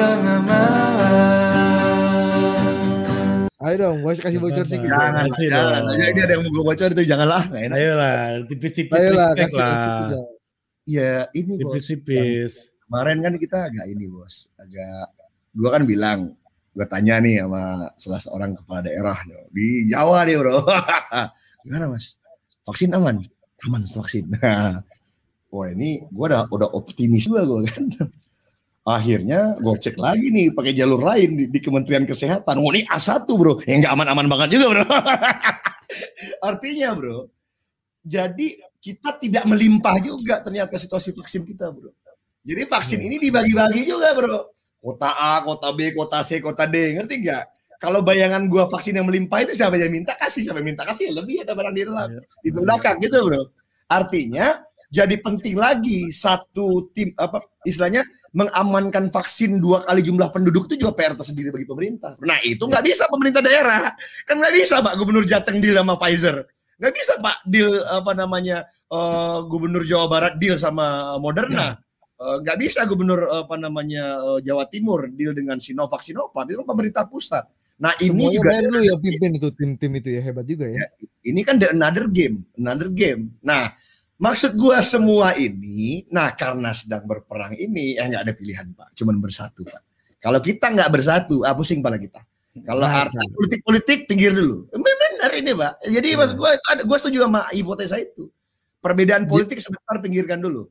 tengah malam Ayo dong, gue kasih bocor sih. Jangan, Kasih jangan. dong. Ini ada yang mau gue bocor itu janganlah. Nggak enak. Ayolah, tipis-tipis Ayolah, kasih, lah. kasih juga. Iya, ini bos. Tipis-tipis. Kemarin kan kita agak ini bos, agak gua kan bilang, gua tanya nih sama salah seorang kepala daerah nih, di Jawa nih bro. Gimana mas? Vaksin aman? Aman vaksin. Wah ini gua udah udah optimis juga gua kan. Akhirnya gue cek lagi nih pakai jalur lain di, di Kementerian Kesehatan. Wah ini A1 bro, yang nggak aman-aman banget juga bro. Artinya bro, jadi kita tidak melimpah juga ternyata situasi vaksin kita bro. Jadi vaksin ini dibagi-bagi juga bro. Kota A, kota B, kota C, kota D, ngerti nggak? Kalau bayangan gua vaksin yang melimpah itu siapa yang minta kasih, siapa yang minta kasih ya lebih ada barang di dalam, di belakang gitu bro. Artinya jadi penting lagi satu tim apa istilahnya mengamankan vaksin dua kali jumlah penduduk itu juga PR tersendiri bagi pemerintah. Nah itu nggak bisa pemerintah daerah, kan nggak bisa pak gubernur Jateng deal sama Pfizer, nggak bisa pak deal apa namanya eh, gubernur Jawa Barat deal sama Moderna, Eh, nggak bisa gubernur apa namanya eh, Jawa Timur deal dengan Sinovac Sinovac itu kan pemerintah pusat. Nah ini Semuanya juga lu yang pimpin itu tim-tim itu ya hebat juga ya. ini kan the another game, another game. Nah, maksud gua semua ini, nah karena sedang berperang ini, ya nggak ada pilihan pak, cuman bersatu pak. Kalau kita nggak bersatu, ah pusing pala kita. Kalau Nah, arti politik-politik pinggir dulu. Benar ini pak. Jadi maksud gua, gua setuju sama hipotesa itu. Perbedaan politik sebentar pinggirkan dulu.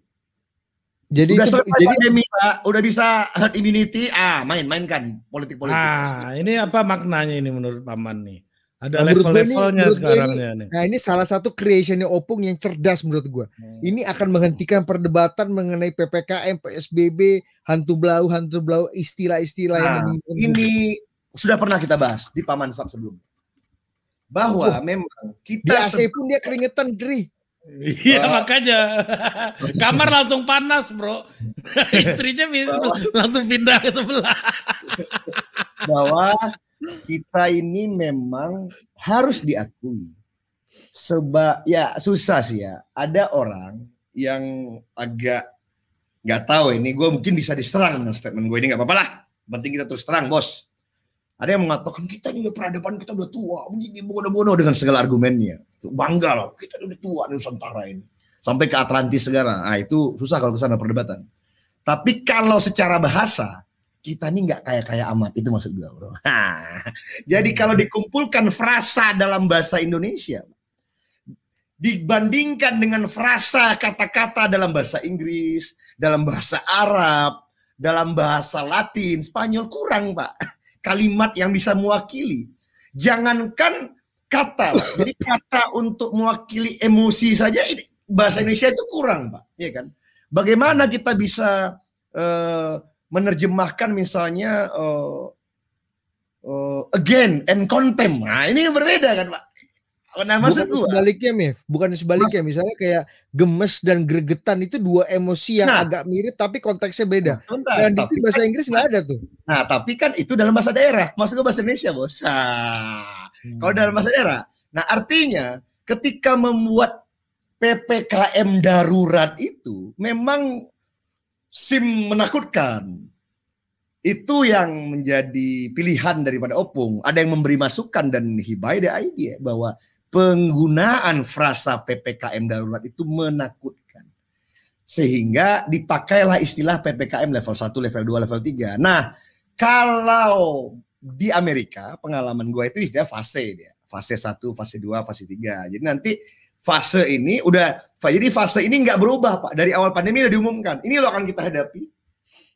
Jadi udah itu selesai jadi pandemi pak, udah bisa herd immunity, ah main-mainkan politik-politik. Ah, ini apa maknanya ini menurut Paman nih? Ada nih, level-levelnya sekarang ini- ya nih. Nah ini salah satu creationnya Opung yang cerdas menurut gua. Ini akan menghentikan perdebatan mengenai PPKM, PSBB, hantu blau, hantu blau, istilah-istilah yang Nah, menimbun- ini sudah pernah kita bahas di Paman Sab sebelum. Bahwa memang di kita AC pun dia keringetan Dri. Iya makanya kamar langsung panas bro. Istrinya langsung pindah ke sebelah. bahwa kita ini memang harus diakui. Seba ya susah sih ya. Ada orang yang agak nggak tahu ini gue mungkin bisa diserang dengan statement gue ini nggak apa-apa lah. Penting kita terus terang bos. Ada yang mengatakan kita ini peradaban kita udah tua, begini bodoh-bodoh dengan segala argumennya. Bangga loh, kita udah tua Nusantara ini. Sampai ke Atlantis segala. Nah itu susah kalau ke sana perdebatan. Tapi kalau secara bahasa, kita ini nggak kaya-kaya amat itu maksud gue bro. Jadi kalau dikumpulkan frasa dalam bahasa Indonesia dibandingkan dengan frasa kata-kata dalam bahasa Inggris, dalam bahasa Arab, dalam bahasa Latin, Spanyol kurang pak kalimat yang bisa mewakili. Jangankan kata, Pak. jadi kata untuk mewakili emosi saja ini bahasa Indonesia itu kurang pak, ya kan? Bagaimana kita bisa eh, menerjemahkan misalnya eh, eh, again and contempt. Nah, ini yang berbeda kan, Pak. Nah, maksud Bukan gua, sebaliknya, Mif. Bukan sebaliknya. Misalnya kayak gemes dan gregetan itu dua emosi yang Nah. agak mirip tapi konteksnya beda. Bentar, Dan tapi itu bahasa Inggris nggak ada tuh. Nah, tapi kan itu dalam bahasa daerah. Maksud gue bahasa Indonesia, Bos. Nah, kalau dalam bahasa daerah. Nah, artinya ketika membuat PPKM darurat itu memang sim menakutkan. Itu yang menjadi pilihan daripada Opung. Ada yang memberi masukan dan hibai the idea bahwa penggunaan frasa PPKM darurat itu menakutkan. Sehingga dipakailah istilah PPKM level 1, level 2, level 3. Nah, kalau di Amerika pengalaman gue itu istilah fase dia. Fase 1, fase 2, fase 3. Jadi nanti fase ini udah jadi fase ini nggak berubah Pak. Dari awal pandemi udah diumumkan. Ini loh akan kita hadapi.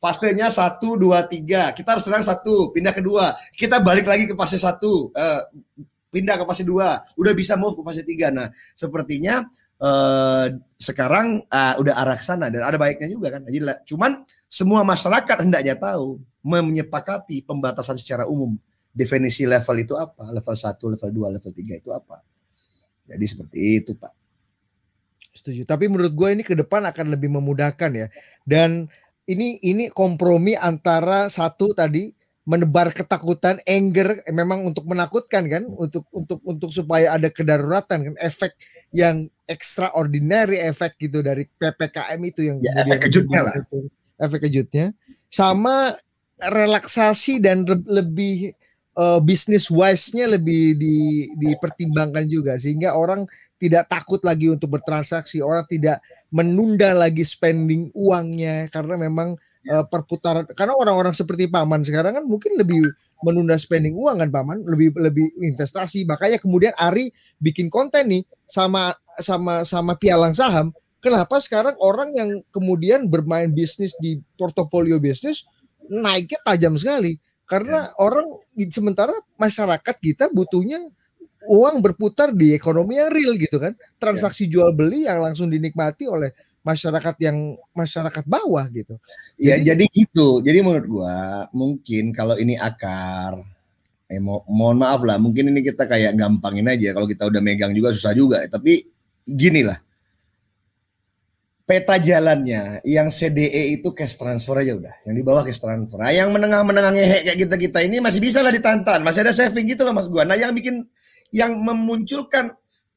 Fasenya 1, 2, 3. Kita harus serang satu, pindah ke dua. Kita balik lagi ke fase 1. eh, pindah ke fase 2. Udah bisa move ke fase 3. Nah, sepertinya eh, sekarang eh, udah arah ke sana dan ada baiknya juga kan. Jadi cuman semua masyarakat hendaknya tahu menyepakati pembatasan secara umum. Definisi level itu apa? Level 1, level 2, level 3 itu apa? Jadi seperti itu, Pak. Setuju. Tapi menurut gue ini ke depan akan lebih memudahkan ya. Dan ini ini kompromi antara satu tadi menebar ketakutan, anger eh, memang untuk menakutkan kan, untuk untuk untuk supaya ada kedaruratan kan, efek yang extraordinary efek gitu dari ppkm itu yang Ya, efek kejutnya lah. efek kejutnya, sama relaksasi dan lebih uh, business wise-nya lebih di, dipertimbangkan juga. Sehingga orang tidak takut lagi untuk bertransaksi, orang tidak menunda lagi spending uangnya. Karena memang uh, perputaran karena orang-orang seperti paman sekarang kan mungkin lebih menunda spending uang kan paman, lebih lebih investasi. Makanya kemudian Ari bikin konten nih sama sama sama pialang saham. Kenapa sekarang orang yang kemudian bermain bisnis di portofolio bisnis naiknya tajam sekali karena orang sementara masyarakat kita butuhnya uang berputar di ekonomi yang real gitu kan transaksi jual beli yang langsung dinikmati oleh masyarakat yang masyarakat bawah gitu Ya Jadi- jadi gitu. Jadi menurut gua mungkin kalau ini akar eh mo mohon maaf lah, mungkin ini kita kayak gampangin aja kalau kita udah megang juga susah juga. Tapi gini lah. Peta jalannya yang CDE itu cash transfer aja udah, yang di bawah cash transfer. Nah, yang menengah-menengah ngehe kayak kita-kita ini masih bisa lah ditantan, masih ada saving gitu lah Mas gua. Nah, yang bikin yang memunculkan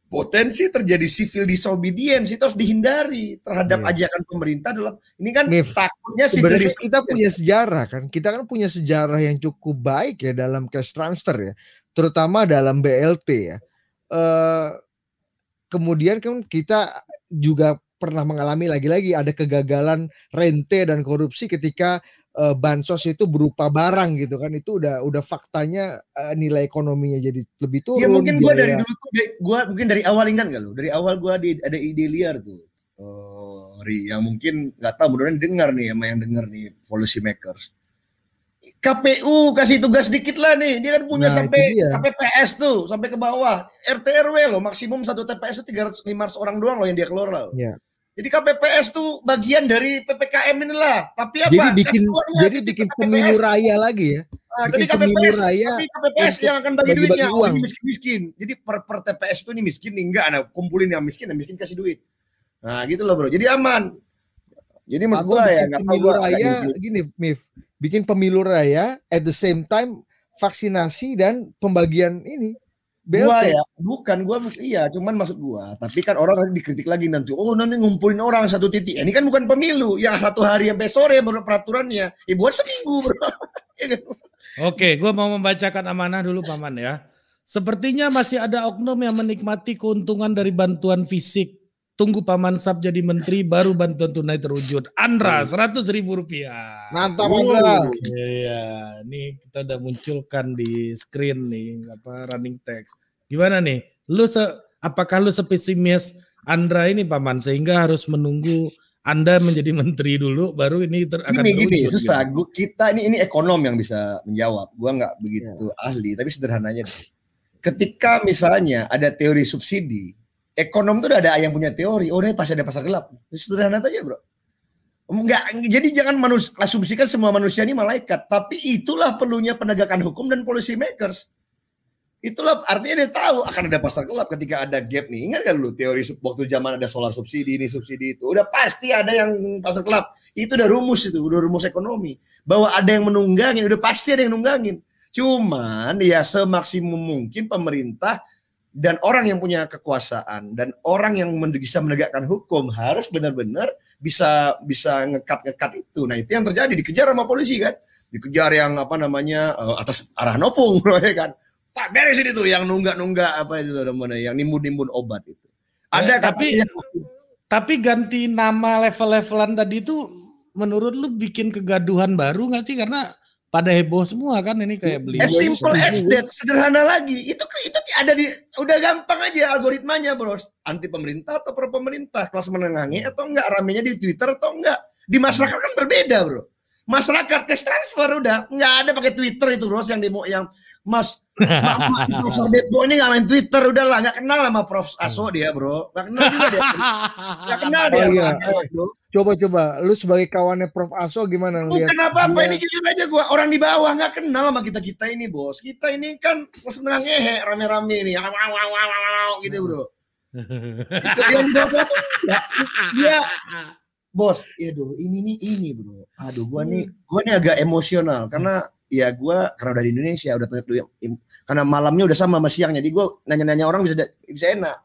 potensi terjadi civil disobedience itu harus dihindari terhadap Iya. ajakan pemerintah dalam ini kan Mif, takutnya civil sebenarnya disobedience. kita punya sejarah kan kita kan punya sejarah yang cukup baik ya dalam cash transfer ya terutama dalam BLT ya eh kemudian kan kita juga pernah mengalami lagi-lagi ada kegagalan rente dan korupsi ketika eh, bansos itu berupa barang gitu kan itu udah udah faktanya eh, nilai ekonominya jadi lebih turun Ya mungkin gua dari dulu tuh gua mungkin dari awal ingat gak lo? Dari awal gua di, ada ide liar tuh. Oh, Ri, yang mungkin nggak tahu mudah-mudahan dengar nih sama yang dengar nih policy makers. KPU kasih tugas dikit lah nih. Dia kan punya Nah, sampai dia. KPPS tuh, sampai ke bawah. RT RW loh, maksimum satu TPS itu 300 500 orang doang loh yang dia keluar loh. Iya. Jadi KPPS tuh bagian dari PPKM inilah. Tapi apa? jadi bikin jadi bikin KPPS. pemilu raya lagi ya Nah, jadi KPPS, raya tapi KPPS yang akan bagi bagi-bagi duitnya. Oh, uang. ini miskin-miskin. Jadi per, per TPS itu ini miskin nih enggak, nah kumpulin yang miskin, yang miskin kasih duit. Nah, gitu loh, Bro. Jadi aman. Jadi menurut gua ya enggak tahu gua raya gini Mif bikin pemilu raya at the same time vaksinasi dan pembagian ini Gua BLT ya, bukan gua iya, cuman maksud gua, tapi kan orang nanti dikritik lagi nanti. Oh, nanti ngumpulin orang satu titik. Ini kan bukan pemilu, yang satu hari sampai sore baru peraturannya. Ya buat seminggu, Bro. Ya kan? Oke, gue mau membacakan amanah dulu paman ya. Sepertinya masih ada oknum yang menikmati keuntungan dari bantuan fisik. Tunggu paman Sab jadi menteri, baru bantuan tunai terwujud. Andra, seratus ribu rupiah. mantap. Andra Iya, ini kita udah munculkan di screen nih, apa running text. Gimana nih? Lu se apakah lu sepesimis Andra ini paman sehingga harus menunggu Anda menjadi menteri dulu baru ini ter akan Gini gini terwujud, susah. gitu? Gua, kita ini ini ekonom yang bisa menjawab. Gua nggak begitu ahli, tapi sederhananya deh. Ketika misalnya ada teori subsidi, ekonom tuh udah ada yang punya teori. Oh, pasti ada pasar gelap. Sederhana aja, bro. Enggak, jadi jangan manus, asumsikan semua manusia ini malaikat. Tapi itulah perlunya penegakan hukum dan policy makers. Itulah artinya dia tahu akan ada pasar gelap ketika ada gap nih. Ingat kan lu teori waktu zaman ada solar subsidi ini subsidi itu. Udah pasti ada yang pasar gelap. Itu udah rumus itu, udah rumus ekonomi. Bahwa ada yang menunggangin, udah pasti ada yang nunggangin. Cuman ya semaksimum mungkin pemerintah dan orang yang punya kekuasaan dan orang yang bisa menegakkan hukum harus benar-benar bisa bisa ngekat-ngekat itu. Nah, itu yang terjadi dikejar sama polisi kan. Dikejar yang apa namanya eh, atas arah nopung ya kan. Tak beres ini tuh yang nunggak-nunggak apa itu namanya yang nimbun-nimbun obat itu. Ada Eh, tapi- katanya Tapi ganti nama level-levelan tadi itu menurut lu bikin kegaduhan baru nggak sih? Karena pada heboh semua kan ini kayak beli. As simple as that, sederhana lagi. Itu itu ada di udah gampang aja algoritmanya, Bro. Anti pemerintah atau pro pemerintah, kelas menengahnya atau enggak, ramenya di Twitter atau enggak. Di masyarakat kan berbeda, Bro. Masyarakat cash transfer udah nggak ada pakai Twitter itu, Bro, yang demo yang Mas Di pasar Depok ini nggak main Twitter udah lah nggak kenal sama Prof. Aso dia bro. Nggak kenal juga dia. Nggak kenal dia Oh, iya. dia, bro. coba-coba lu sebagai kawannya Prof. Aso gimana ngeliat? Bukan apa-apa dia- ini jujur aja gua. Orang di bawah nggak kenal sama kita kita ini bos. Kita ini kan menengah ngehe rame-rame ini, wow, wow, wow, wow, gitu bro. Itu yang di bawah ya, dia bos, ya aduh ini nih ini bro. Aduh gua nih gua nih agak emosional karena ya gua karena udah di Indonesia udah terlihat karena malamnya udah sama sama siangnya. Jadi gua nanya-nanya orang bisa bisa enak.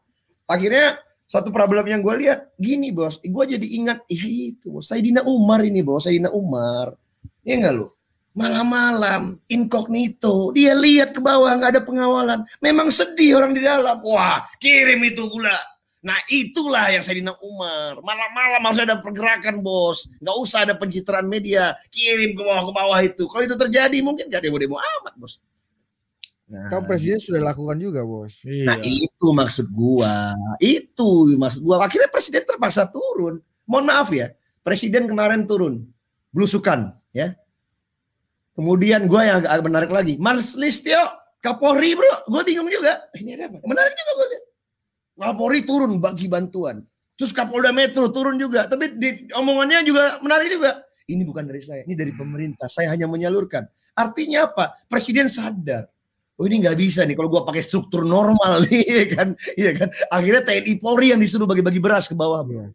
Akhirnya satu problem yang gue lihat gini bos, gue jadi ingat ya itu bos, Saidina Umar ini bos, Saidina Umar, ya enggak lu? malam-malam incognito dia lihat ke bawah nggak ada pengawalan memang sedih orang di dalam wah kirim itu gula nah itulah yang saya Dina Umar malam-malam harus ada pergerakan bos nggak usah ada pencitraan media kirim ke bawah ke bawah itu kalau itu terjadi mungkin jadi demo-demo amat bos Nah, kan presiden sudah lakukan juga bos. Nah iya. itu maksud gua, itu maksud gua. Akhirnya presiden terpaksa turun. Mohon maaf ya, presiden kemarin turun, belusukan, ya Kemudian gue yang agak menarik lagi, Mas Listio Kapolri bro, gue bingung juga. Ini ada apa? Menarik juga gue lihat. Kapolri turun bagi bantuan. Terus Kapolda Metro turun juga. Tapi di omongannya juga menarik juga. Ini bukan dari saya, ini dari pemerintah. Saya hanya menyalurkan. Artinya apa? Presiden sadar. Oh ini nggak bisa nih kalau gue pakai struktur normal nih ya kan, iya kan. Akhirnya TNI Polri yang disuruh bagi-bagi beras ke bawah bro.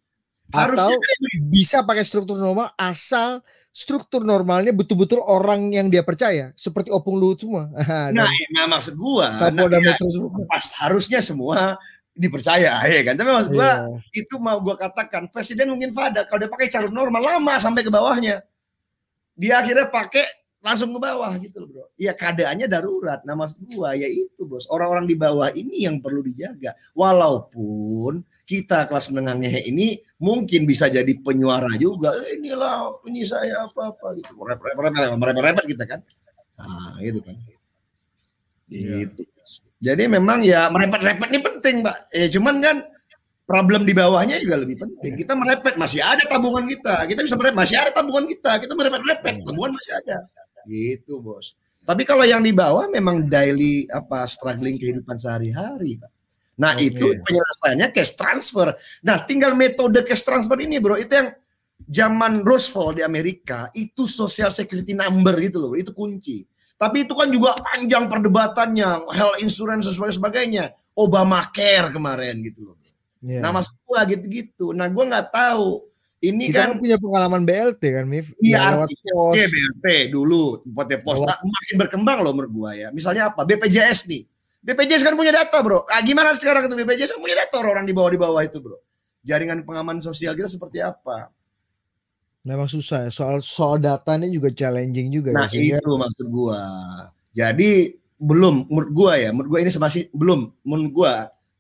Harusnya Atau kan bisa pakai struktur normal asal struktur normalnya betul-betul orang yang dia percaya seperti Opung Luhut semua. nah, nah maksud gua nah, ya, pas harusnya semua dipercaya ya kan. Tapi maksud gua yeah. itu mau gua katakan presiden mungkin fada kalau dia pakai calon normal lama sampai ke bawahnya. Dia akhirnya pakai langsung ke bawah gitu loh bro. Ya keadaannya darurat. Nah maksud gua ya itu bos. Orang-orang di bawah ini yang perlu dijaga. Walaupun kita kelas menengahnya ini mungkin bisa jadi penyuara juga. Eh, inilah ini saya apa apa gitu. Repot-repot kita kan. Nah, gitu kan. Iya. Gitu. Jadi memang ya merepet-repet ini penting, Mbak. Eh cuman kan problem di bawahnya juga lebih penting. Kita merepet, masih ada tabungan kita. Kita bisa merepet, masih ada tabungan kita. Kita merepet-repet, tabungan masih ada. Gitu, Bos. Tapi kalau yang di bawah memang daily apa struggling kehidupan sehari-hari, Pak. Nah okay. itu penyelesaiannya cash transfer. Nah tinggal metode cash transfer ini bro, itu yang zaman Roosevelt di Amerika itu social security number gitu loh, itu kunci. Tapi itu kan juga panjang perdebatannya, health insurance dan sebagainya. Obamacare kemarin gitu loh. Yeah. Nah mas gua gitu-gitu. Nah gua nggak tahu. Ini Kita kan, kan punya pengalaman BLT kan, Mif? Iya, artinya BLT dulu, buat pos. Nah, makin berkembang loh menurut gua ya. Misalnya apa? BPJS nih BPJS kan punya data bro. Ah, gimana sekarang itu BPJS kan punya data orang, di bawah di bawah itu bro. Jaringan pengaman sosial kita seperti apa? Memang susah ya. Soal soal data ini juga challenging juga. Ya, nah ya, itu maksud gua. Jadi belum menurut gua ya, menurut gua ini masih belum. Menurut gua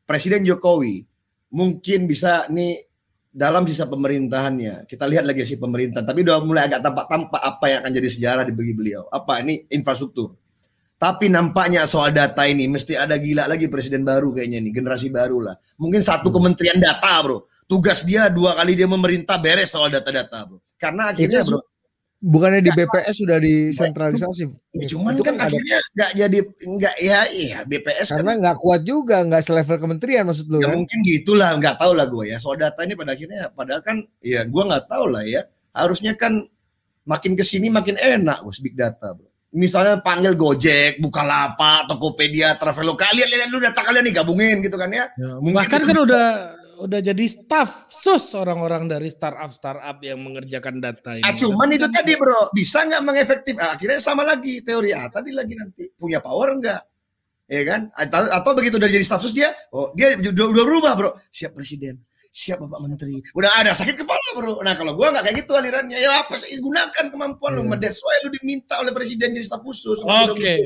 Presiden Jokowi mungkin bisa nih dalam sisa pemerintahannya kita lihat lagi sih pemerintahan tapi udah mulai agak tampak-tampak apa yang akan jadi sejarah di bagi beliau apa ini infrastruktur tapi nampaknya soal data ini mesti ada gila lagi presiden baru kayaknya nih, generasi baru lah. Mungkin satu kementerian data, Bro. Tugas dia dua kali dia memerintah beres soal data-data, Bro. Karena akhirnya, Bro, bukannya di BPS sudah disentralisasi. Ya, cuman itu kan, kan akhirnya nggak jadi nggak ya iya BPS karena kan nggak kan, kuat juga nggak selevel kementerian maksud lu ya kan? mungkin gitulah nggak tahu lah gue ya soal data ini pada akhirnya padahal kan ya gue nggak tahu lah ya harusnya kan makin ke sini makin enak bos big data bro misalnya panggil Gojek, Bukalapak, Tokopedia, Traveloka, kalian lihat dulu data kalian nih gabungin gitu kan ya. ya bahkan kan udah udah jadi staff sus orang-orang dari startup startup yang mengerjakan data ini. Ah, cuman itu tadi bro, bisa nggak mengefektif? Ah, akhirnya sama lagi teori ah tadi lagi nanti punya power nggak? Ya kan? Atau, atau begitu udah jadi staff sus dia, oh dia udah berubah bro, siap presiden siap Bapak Menteri. Udah ada sakit kepala bro. Nah kalau gua nggak kayak gitu alirannya. Ya apa sih gunakan kemampuan hmm. lu. That's why lu diminta oleh presiden jadi staf khusus. Oke. Okay.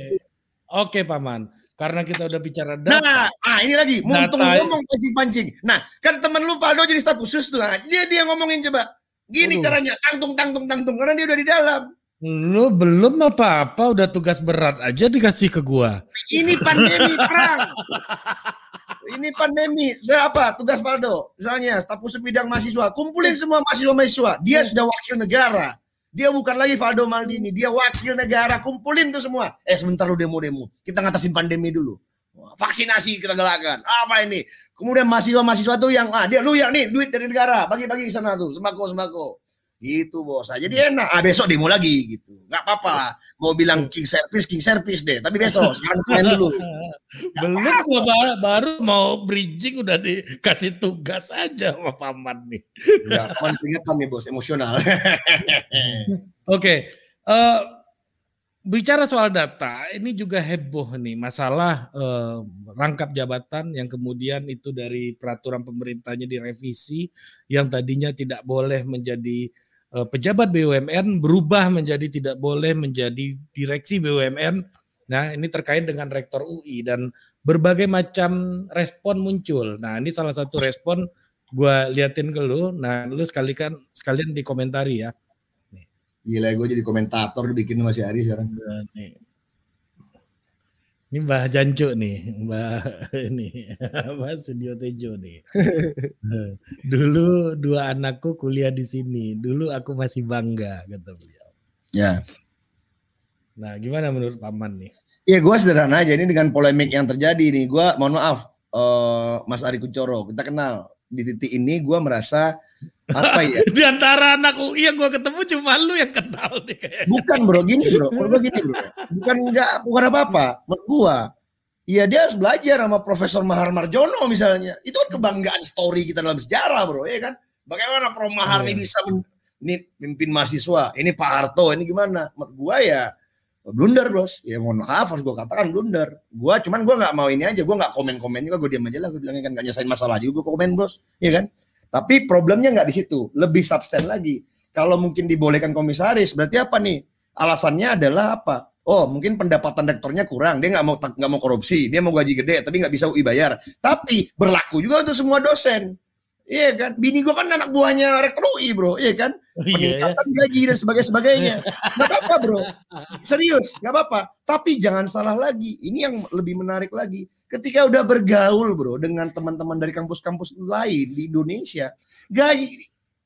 Oke okay, Paman. Karena kita udah bicara data. Nah, ah ini lagi. Muntung ngomong pancing-pancing. Nah, kan temen lu Faldo jadi staf khusus tuh. Nah, dia dia ngomongin coba. Gini Aduh. caranya. Tangtung, tangtung, tangtung. Karena dia udah di dalam. Lu belum apa-apa udah tugas berat aja dikasih ke gua. Ini pandemi perang. Ini pandemi. Saya apa? Tugas Valdo. Misalnya staf khusus bidang mahasiswa, kumpulin semua mahasiswa-mahasiswa. Dia sudah wakil negara. Dia bukan lagi Valdo Maldini, dia wakil negara. Kumpulin tuh semua. Eh sebentar lu demo-demo. Kita ngatasin pandemi dulu. Vaksinasi kita galakan. Apa ini? Kemudian mahasiswa-mahasiswa tuh yang ah dia lu yang nih duit dari negara, bagi-bagi sana tuh, sembako-sembako. Gitu bos. Nah, jadi enak. Ah besok demo lagi gitu. Gak apa-apa. Mau bilang king service, king service deh. Tapi besok sekarang main dulu. Belum gua baru, baru mau bridging udah dikasih tugas aja sama paman nih. Ya, paman ingat kami bos emosional. Oke. okay. Uh, eh, bicara soal data, ini juga heboh nih masalah uh, rangkap jabatan yang kemudian itu dari peraturan pemerintahnya direvisi yang tadinya tidak boleh menjadi pejabat BUMN berubah menjadi tidak boleh menjadi direksi BUMN. Nah, ini terkait dengan rektor UI dan berbagai macam respon muncul. Nah, ini salah satu respon gua liatin ke lu. Nah, lu sekalian sekalian dikomentari ya. Gila gue jadi komentator bikin masih Ari sekarang. Nah, nih. Ini Mbah Jancu nih, Mbah ini, Mbah Studio Tejo nih. Dulu dua anakku kuliah di sini. Dulu aku masih bangga, kata beliau. Ya. Nah, gimana menurut Paman nih? Ya gue sederhana aja ini dengan polemik yang terjadi nih. Gue mohon maaf, eh, Mas Ari Kuncoro, kita kenal di titik ini gue merasa apa ya? Di antara anak UI yang gua ketemu cuma lu yang kenal nih kayaknya. Bukan bro, gini bro, gue gini bro, bukan nggak bukan apa apa, menurut gue. Iya dia harus belajar sama Profesor Mahar Marjono misalnya. Itu kan kebanggaan story kita dalam sejarah bro, ya kan? Bagaimana Prof Mahar ini Iya. bisa men, ini pimpin mahasiswa, ini Pak Harto, ini gimana? Menurut gue ya blunder bros. Ya mohon maaf harus gue katakan blunder. Gue cuman gue nggak mau ini aja, gue nggak komen-komen juga, gue diam aja lah. Gue bilangnya kan nggak nyesain masalah juga gue komen bros, ya kan? Tapi problemnya nggak di situ, lebih substan lagi. Kalau mungkin dibolehkan komisaris, berarti apa nih? Alasannya adalah apa? Oh, mungkin pendapatan rektornya kurang, dia nggak mau nggak mau korupsi, dia mau gaji gede, tapi nggak bisa UI bayar. Tapi berlaku juga untuk semua dosen. Iya kan? Bini gua kan anak buahnya rektor UI, bro. Iya kan? Iya ya. Peningkatan gaji dan sebagainya sebagainya. Nggak apa-apa, bro. Serius, nggak apa-apa. Tapi jangan salah lagi. Ini yang lebih menarik lagi. Ketika udah bergaul, bro, dengan teman-teman dari kampus-kampus lain di Indonesia, gaji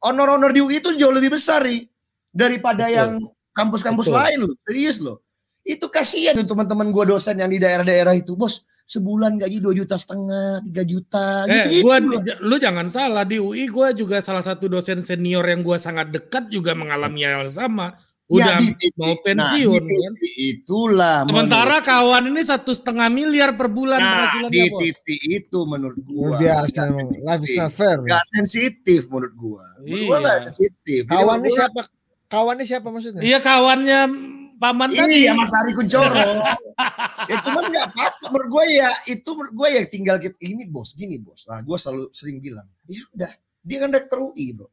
honor-honor di UI itu jauh lebih besar nih daripada Betul. yang kampus-kampus Betul. lain loh. Serius loh. Itu kasihan tuh teman-teman gua dosen yang di daerah-daerah itu, bos. Sebulan gaji 2 juta setengah, 3 juta, Eh, gitu. gua lu jangan salah di UI gua juga salah satu dosen senior yang gua sangat dekat juga mengalami hal yang sama. Udah Ya, di mau nah, pensiun di kan. itulah. Sementara kawan ini satu setengah miliar per bulan Nah, penghasilannya di bos. titik itu menurut gua. Biasa. Life is not fair. Gak sensitif menurut gua. Menurut gua Iya. gak sensitif. Menurut gua- siapa? Kawannya siapa maksudnya? Iya kawannya paman tadi. Iya Mas Ari Kuncoro. ya cuman nggak apa-apa menurut gue ya itu menurut gue ya tinggal kita ini bos gini bos. Nah gue selalu sering bilang ya udah dia kan rektor UI bro.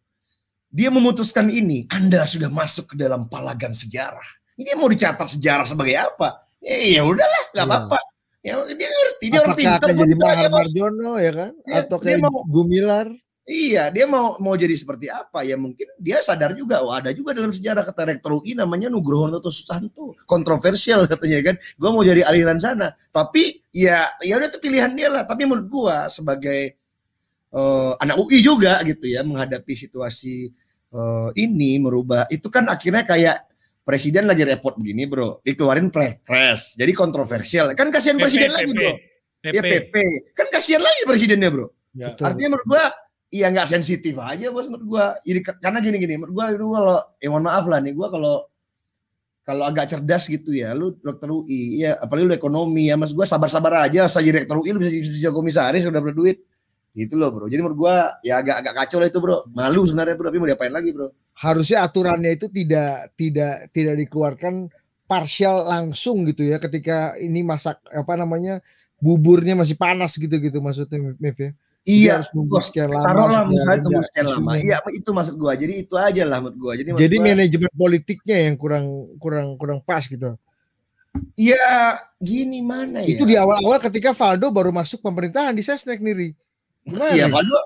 Dia memutuskan ini Anda sudah masuk ke dalam palagan sejarah. Ini mau dicatat sejarah sebagai apa? Eh, ya udahlah nggak Iya. apa-apa. Ya dia ngerti dia orang Apakah pintar. akan jadi Mahar ya, bos. Marjono ya kan? Iya, Atau kayak mau- Gumilar? Iya, dia mau mau jadi seperti apa ya mungkin dia sadar juga, oh ada juga dalam sejarah kata rektor UI namanya Nugroho Noto Susanto, kontroversial katanya kan. Gua mau jadi aliran sana, tapi ya ya udah itu pilihan dia lah. Tapi menurut gua sebagai eh, anak UI juga gitu ya menghadapi situasi eh, ini merubah itu kan akhirnya kayak presiden lagi repot begini bro, dikeluarin press, jadi kontroversial. Kan kasihan PP, presiden lagi PP. bro, ya PP, kan kasihan lagi presidennya bro. Ya. Artinya menurut gua iya nggak sensitif aja bos menurut gua. Jadi karena gini gini menurut gua lu kalau ya mohon maaf lah nih gua kalau kalau agak cerdas gitu ya lu dokter UI ya apalagi lu ekonomi ya mas gua sabar-sabar aja saya jadi rektor UI lu bisa jadi komisaris udah berduit gitu loh bro jadi menurut gua ya agak agak kacau lah itu bro malu sebenarnya bro tapi mau diapain lagi bro Harusnya aturannya itu tidak tidak tidak dikeluarkan parsial langsung gitu ya ketika ini masak apa namanya buburnya masih panas gitu gitu maksudnya Mif ya. Iya harus nunggu bos sekian lama. taruhlah misalnya tunggu sekian lama iya itu maksud gua jadi itu aja lah menurut gua jadi Jadi gua- manajemen politiknya yang kurang kurang kurang pas gitu. Iya, gini mana ya? Itu di awal-awal ketika Valdo baru masuk pemerintahan di Sesnek nih. Ri. Gimana? Iya, nih? Valdo.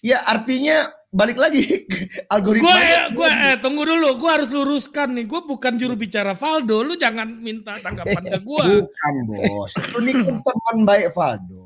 Ya artinya balik lagi algoritma. Gua eh, gua eh tunggu dulu, gua harus luruskan nih. Gua bukan juru bicara Valdo, lu jangan minta tanggapan ke gua. Bukan bos. Itu nih kan teman baik Valdo.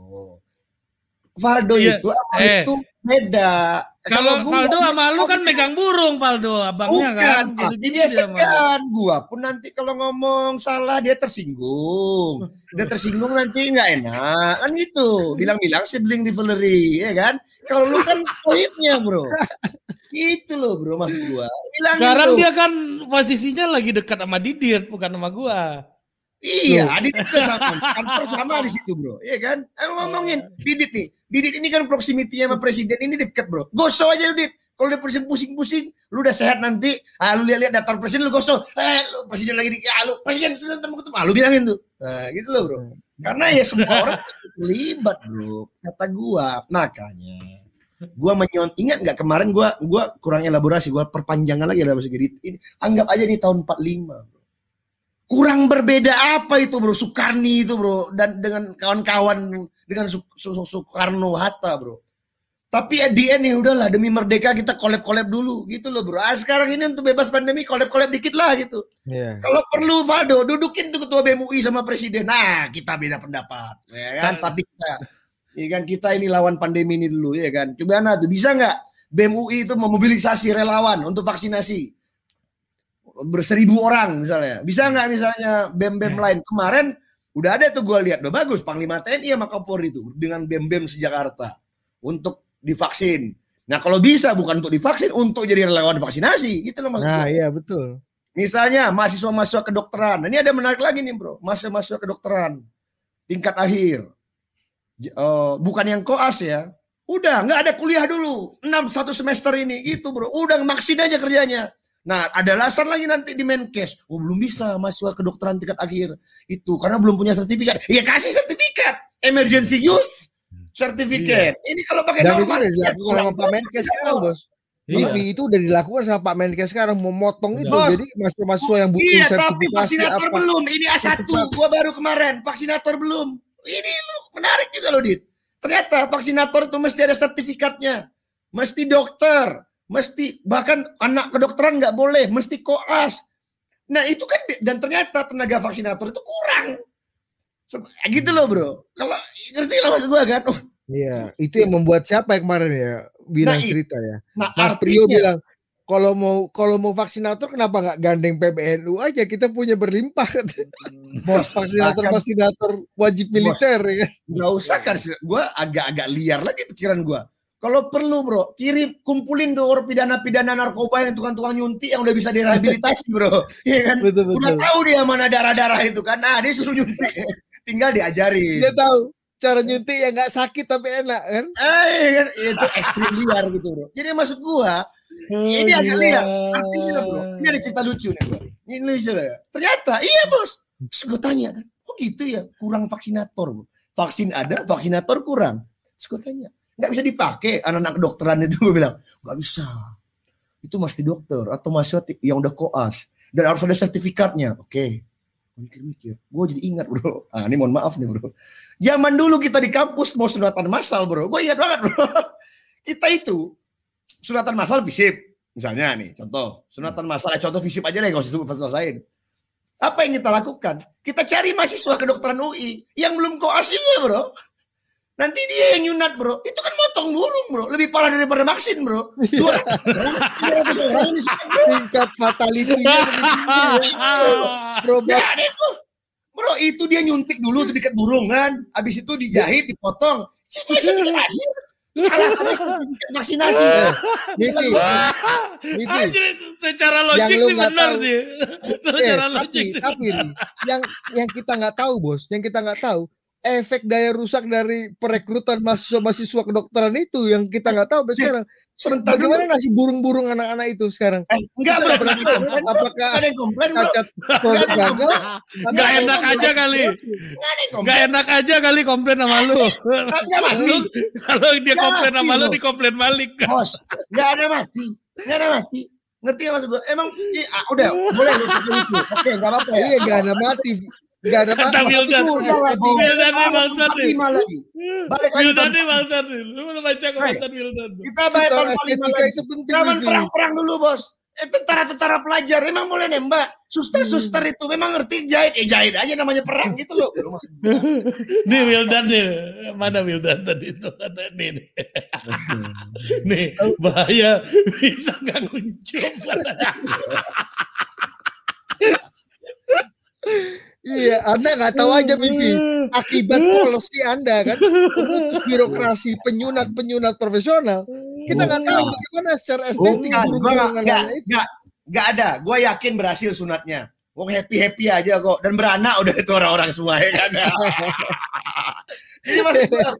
Valdo Iya, itu sama eh. itu beda. Kalau Valdo sama lu kan megang burung Valdo, abangnya Bukan, kan. Gitu-gitu dia segan. Gua pun nanti kalau ngomong salah dia tersinggung. Dia tersinggung nanti nggak enak. Kan gitu. Bilang-bilang sibling rivalry, ya kan? Kalau lu kan sohibnya, bro. Itu loh, bro, maksud gua. Bilang Sekarang gitu. dia kan posisinya lagi dekat sama Didit, bukan sama gua. Iya, Didit juga sama. Kantor sama di situ, bro. Iya kan? Eh, ngomongin Didit nih. Didit ini kan proximity sama presiden ini deket, bro. Gosok aja, Didit. Kalau dia presiden pusing-pusing, lu udah sehat nanti, ah, lu lihat-lihat daftar presiden, lu gosok. Eh, lu presiden lagi di, ah, lu presiden sudah ketemu ketemu. Ah, lu bilangin tuh. Nah, gitu loh, bro. Karena ya semua orang terlibat, bro. Kata gua. Makanya, Gua menyon ingat nggak kemarin gua gua kurang elaborasi, gua perpanjangan lagi dalam segi ini. Anggap aja di tahun 45. Bro. Kurang berbeda apa itu bro Soekarni itu bro dan dengan kawan-kawan dengan Su- Su- Soekarno Hatta bro. Tapi at the end ya udahlah demi merdeka kita collab-collab dulu gitu loh bro. Ah, sekarang ini untuk bebas pandemi collab-collab dikit lah gitu. Iya. Kalau perlu Valdo dudukin tuh ketua BMUI sama presiden. Nah, kita beda pendapat, ya kan? Tapi kita ya kan kita ini lawan pandemi ini dulu ya kan. Gimana tuh bisa nggak BMUI itu memobilisasi relawan untuk vaksinasi? Berseribu orang misalnya. Bisa nggak misalnya BEM-BEM lain kemarin udah ada tuh gue lihat udah bagus Panglima TNI sama Kapolri itu dengan BEM-BEM sejakarta untuk divaksin. Nah kalau bisa bukan untuk divaksin untuk jadi relawan vaksinasi gitu loh maksud Nah, iya betul. Misalnya mahasiswa-mahasiswa kedokteran. Nah, ini ada menarik lagi nih bro. Mahasiswa-mahasiswa kedokteran tingkat akhir. Eh, bukan yang koas ya. Udah nggak ada kuliah dulu. 6 satu semester ini gitu bro. Udah maksin aja kerjanya. Nah ada alasan lagi nanti di Menkes. Oh belum bisa mahasiswa kedokteran tingkat akhir. Itu karena belum punya sertifikat. Ya kasih sertifikat. Emergency use certificate. Ini kalau pakai Dan itu normal. udah ya sama Pak Menkes sekarang, Bos. Iya. TV itu udah dilakukan sama Pak Menkes sekarang mau motong itu. Bos. Jadi mahasiswa-mahasiswa yang butuh Iya, tapi vaksinator apa? belum. Ini A1 Sertifikat. gua baru kemarin, vaksinator belum. Ini lu menarik juga loh, Dit. Ternyata vaksinator itu mesti ada sertifikatnya. Mesti dokter, mesti bahkan anak kedokteran nggak boleh, mesti koas. Nah, itu kan dan ternyata tenaga vaksinator itu kurang. Gitu loh, Bro. Kalau ngerti lah maksud gua kan. Oh, Iya, itu yang membuat siapa yang kemarin ya bilang Nah, cerita ya. nah Mas Prio artinya- bilang kalau mau kalau mau vaksinator kenapa nggak gandeng PBNU aja kita punya berlimpah Bos, vaksinator bahkan- vaksinator wajib militer ya kan. nggak usah kan gue agak-agak liar lagi pikiran gue kalau perlu bro kirim kumpulin tuh orang pidana-pidana narkoba yang tukang-tukang nyuntik yang udah bisa direhabilitasi bro. Iya kan? Betul udah betul. tahu dia mana darah-darah itu kan? Nah dia suruh nyuntik tinggal diajarin. Dia tahu cara nyuntik yang nggak sakit tapi enak kan. eh, iya kan? itu ekstrim liar gitu bro. Jadi maksud gue ini agak liar. Artinya bro ini ada cerita lucu nih bro. Ini lucu ya. Ternyata iya bos. Terus gue tanya kan oh gitu ya? Kurang vaksinator bro. Vaksin ada vaksinator kurang. Terus gue tanya nggak bisa dipakai anak-anak kedokteran itu gue bilang. Nggak bisa. Itu mesti dokter atau mahasiswa yang udah koas. Dan harus ada sertifikatnya. Oke. Mikir-mikir. Gue jadi ingat bro. Ah ini mohon maaf nih bro. Zaman dulu kita di kampus mau sunatan massal bro. Gue ingat banget bro. Kita itu sunatan massal visip misalnya nih contoh. Sunatan massal eh, contoh visip aja deh nggak usah sebut lain. Apa yang kita lakukan? Kita cari mahasiswa kedokteran UI yang belum koas juga bro nanti dia yang nyunat bro itu kan motong burung bro lebih parah daripada vaksin bro dua ratus orang ini sunat, bro. Tingkat fatality Ya, ada itu. Bro, itu dia nyuntik dulu tuh dekat burung kan. Habis itu dijahit, dipotong. Masih dikit lagi. Alasannya vaksinasi. Mimpi, secara logik Yang lu sih benar tahu. sih. Eh, Secara tapi, logik sih tapi nih, yang yang kita nggak tahu bos, yang kita nggak tahu efek daya rusak dari perekrutan mahasiswa-mahasiswa kedokteran itu yang kita nggak tahu sampai sekarang. Sebentar dulu. Bagaimana nasib burung-burung anak-anak itu sekarang? Eh, enggak bro, Berarti apakah Ada yang komplain bro. cacat produk gagal? Nggak enak aja kali. Nggak ada yang Gak komplain. enak aja kali komplain sama lu. Mati. Kalau dia komplain sama lu dikomplain balik. Bos, nggak ada mati. Nggak ada mati. Ngerti nggak maksud gue? Emang, ah, udah, boleh lucu. Oke, nggak apa-apa ya. Iya, nggak ada mati, nggak ada Kata. Wildan. Wildan nih. Balik lagi. Wildan Bang. nih bangsat nih. Lu mau baca komentar Wildan. Kita Secara tahun 45 estetika lagi. itu penting. Zaman perang-perang dulu bos. Eh, tentara-tentara pelajar emang boleh nembak. Suster-suster itu memang ngerti jahit. Eh jahit aja namanya perang gitu loh. Nih Wildan nih. Mana Wildan tadi itu kata nih. Nih, nih bahaya bisa nggak kuncup. Iya, Anda nggak tahu aja mimpi akibat policy Anda kan, memutus birokrasi penyunat-penyunat profesional. Kita nggak tahu bagaimana secara estetik burung gua nggak, nggak, ada. Gue yakin berhasil sunatnya. Wong happy happy aja kok dan beranak udah itu orang-orang semua ya kan. ini maksud gue.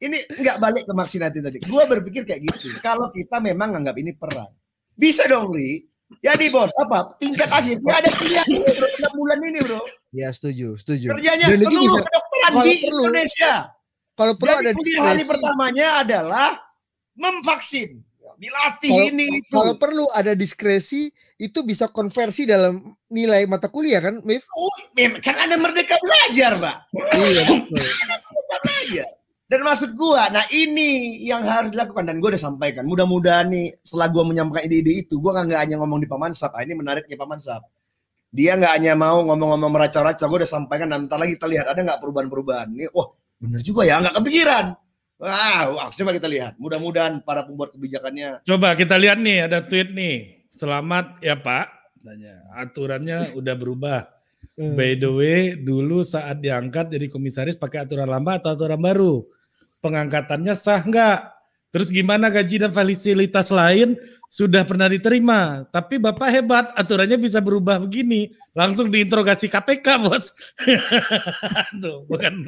Ini nggak balik ke vaksinasi tadi. Gue berpikir kayak gitu. Kalau kita memang anggap ini perang, bisa dong Ri. Jadi bos, apa tingkat akhir nggak ada pilihan bro, enam bulan ini bro. Ya setuju, setuju. Kerjanya Dan seluruh bisa kedokteran di perlu, Indonesia. kalau perlu Jadi ada pilihan hari pertamanya adalah memvaksin, dilatih Kalau- ini itu. Kalau perlu ada diskresi itu bisa konversi dalam nilai mata kuliah kan, Mif? Oh, mem- kan ada merdeka belajar, Pak. iya betul. Merdeka belajar. Dan maksud gua, nah ini yang harus dilakukan dan gua udah sampaikan. Mudah-mudahan nih setelah gua menyampaikan ide-ide itu, gua nggak hanya ngomong di Pamansap. Ah, ini menariknya Pamansap. Dia nggak hanya mau ngomong-ngomong meraca-raca, gua udah sampaikan dan bentar lagi kita lihat ada nggak perubahan-perubahan. Ini, wah bener juga ya, nggak kepikiran. Wah, wah, coba kita lihat. Mudah-mudahan para pembuat kebijakannya Coba kita lihat nih ada tweet nih. Selamat ya Pak. Tanya. Aturannya udah berubah. Hmm. By the way, dulu saat diangkat jadi komisaris pakai aturan lama atau aturan baru? Pengangkatannya sah nggak? Terus gimana gaji dan fasilitas lain sudah pernah diterima? Tapi Bapak hebat, aturannya bisa berubah begini. Langsung diinterogasi KPK, Bos. Tuh, bukan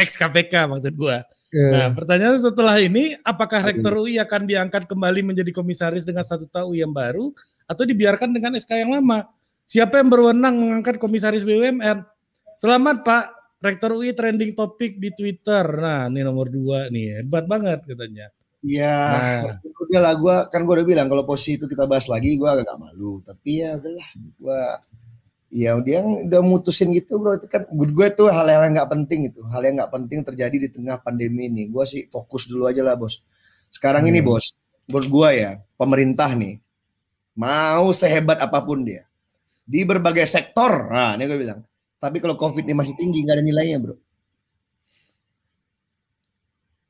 ex KPK maksud gua. Eh, Nah, pertanyaan setelah ini, apakah Rektor UI akan diangkat kembali menjadi komisaris dengan satu tahun yang baru atau dibiarkan dengan SK yang lama? Siapa yang berwenang mengangkat komisaris BUMN? Selamat Pak, Rektor UI trending topik di Twitter. Nah, ini nomor dua nih, hebat banget katanya. Ya, Nah. udah lah gue kan gue udah bilang kalau posisi itu kita bahas lagi gue agak malu. Tapi ya udahlah, gue ya dia udah mutusin gitu bro itu kan gue tuh hal yang nggak penting itu hal yang nggak penting terjadi di tengah pandemi ini gue sih fokus dulu aja lah bos sekarang ini Hmm. bos buat gue ya pemerintah nih mau sehebat apa pun dia di berbagai sektor nah ini gue bilang tapi kalau covid ini masih tinggi nggak ada nilainya bro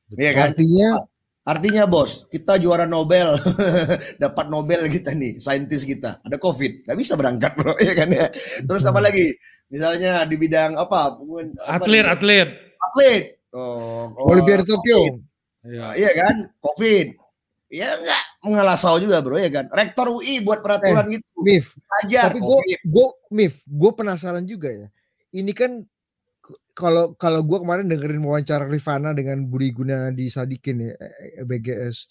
Iya kan? Artinya Artinya bos, kita juara Nobel, dapat Nobel kita nih, saintis kita, ada COVID, nggak bisa berangkat bro, ya kan ya. Terus apa lagi? Misalnya di bidang apa? Mungkin apa Atlet, nih? atlet. atlet. Oh, oh, Olimpiade Tokyo. Nah, iya kan, COVID. Ya nggak mengalasau juga bro, ya kan. Rektor UI buat peraturan gitu, Mif, ajar tapi gue gue Mif, gue penasaran juga ya. Ini kan kalau kalau gue kemarin dengerin wawancara Rifana dengan Budi Gunadi Sadikin ya eh, BGS.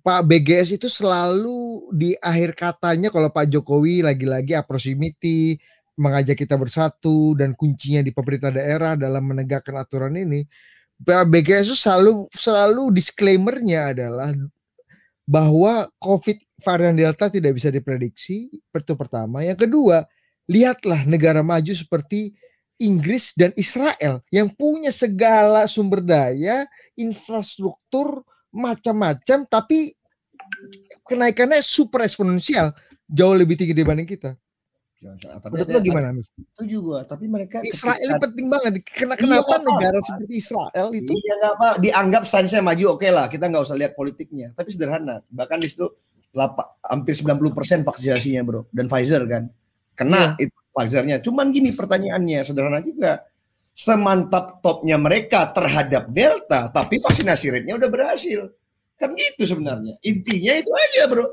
Pak BGS itu selalu di akhir katanya kalau Pak Jokowi lagi-lagi proximity mengajak kita bersatu dan kuncinya di pemerintah daerah dalam menegakkan aturan ini. Pak BGS itu selalu selalu disclaimernya adalah bahwa COVID varian Delta tidak bisa diprediksi. Itu pertama. Yang kedua, lihatlah negara maju seperti Inggris dan Israel yang punya segala sumber daya, infrastruktur macam-macam, tapi kenaikannya super eksponensial, jauh lebih tinggi dibanding kita. Tapi Menurut lo gimana, Mif? Setuju gua, tapi mereka Israel ketika- penting banget. Ken- Iya, Kenapa apa-apa. negara seperti Israel itu Iya nggak apa, dianggap sainsnya maju oke lah, kita nggak usah lihat politiknya. Tapi sederhana, bahkan di situ lapa- hampir 90% vaksinasinya bro, dan Pfizer kan, kena itu Pfizernya. Cuman gini pertanyaannya, sederhana juga, semantap topnya mereka terhadap Delta, tapi vaksinasi rate-nya udah berhasil, kan gitu sebenarnya. Intinya itu aja bro.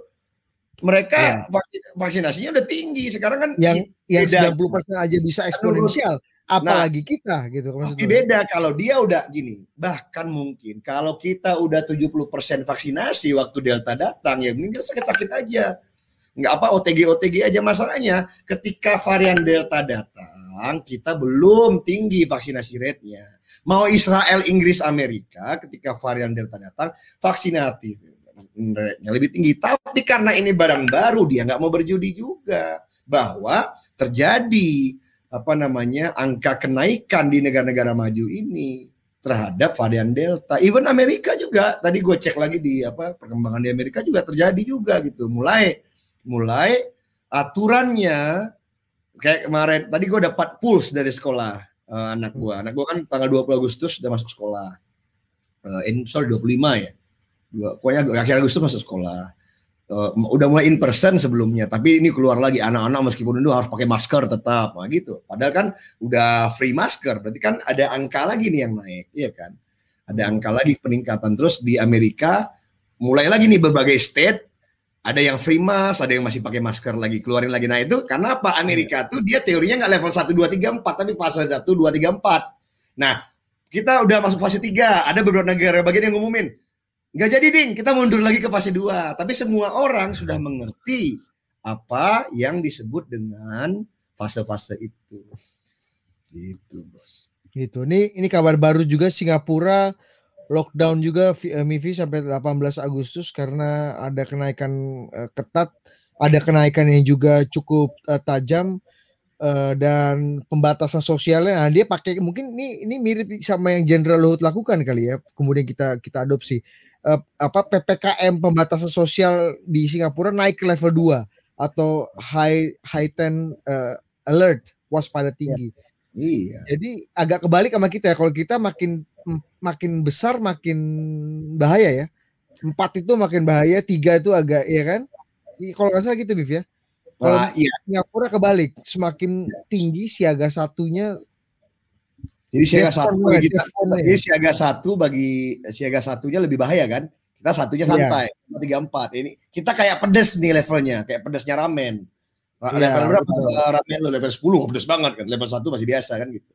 Mereka vaksin- vaksinasinya udah tinggi, sekarang kan yang yang beda. 90% aja bisa eksponensial, apalagi kita gitu maksudnya. beda kalau dia udah gini, bahkan mungkin kalau kita udah 70% vaksinasi waktu Delta datang ya mungkin sakit-sakit aja. Nggak apa OTG OTG aja masalahnya. Ketika varian Delta datang, kita belum tinggi vaksinasi rate-nya. Mau Israel, Inggris, Amerika ketika varian Delta datang, vaksinasi rate-nya lebih tinggi. Tapi karena ini barang baru, dia nggak mau berjudi juga bahwa terjadi apa namanya angka kenaikan di negara-negara maju ini terhadap varian Delta. Even Amerika juga. Tadi gue cek lagi di apa perkembangan di Amerika juga terjadi juga gitu. Mulai mulai aturannya kayak kemarin tadi gue dapat pulse dari sekolah eh, anak gue. Anak gue kan tanggal 20 Agustus udah masuk sekolah. Eh, in, sorry 25 ya. Dua, pokoknya akhir Agustus masuk sekolah. Eh, udah mulai in person sebelumnya, tapi ini keluar lagi anak-anak meskipun itu harus pakai masker tetap, nah, gitu. Padahal kan udah free masker, berarti kan ada angka lagi nih yang naik, iya kan? Ada angka lagi peningkatan terus di Amerika mulai lagi nih berbagai state ada yang free mask, ada yang masih pakai masker lagi keluarin lagi. Nah itu karena apa? Amerika tuh dia teorinya nggak level 1, 2, 3, 4, tapi fase 1, 2, 3, 4. Nah kita udah masuk fase 3, ada beberapa negara bagian yang ngumumin, nggak jadi ding, kita mundur lagi ke fase 2. Tapi semua orang sudah mengerti apa yang disebut dengan fase-fase itu. Gitu bos. Gitu. Ini ini kabar baru juga Singapura lockdown juga Vi- eh, Mivi sampai 18 Agustus karena ada kenaikan eh, ketat, ada kenaikan yang juga cukup eh, tajam eh, dan pembatasan sosialnya. Nah, dia pakai mungkin ini ini mirip sama yang Jenderal Luhut lakukan kali ya. Kemudian kita kita adopsi Eh, apa PPKM pembatasan sosial di Singapura naik ke level 2 atau high high ten eh, alert waspada tinggi. Iya. Jadi agak kebalik sama kita ya. Kalau kita makin makin besar makin bahaya ya. Empat itu makin bahaya, tiga itu agak ya kan. Kalau nggak salah gitu Bif ya. Kalau Nah, iya. Singapura kebalik, semakin tinggi siaga satunya. Jadi siaga satu lah, kita, defcon ya. jadi siaga satu bagi siaga satunya lebih bahaya kan? Kita satunya Iya. santai, tiga empat. Ini kita kayak pedes nih levelnya, kayak pedesnya ramen. Iya, level berapa betul. uh, ramen lo? Level 10 pedes banget kan. Level 1 masih biasa kan gitu.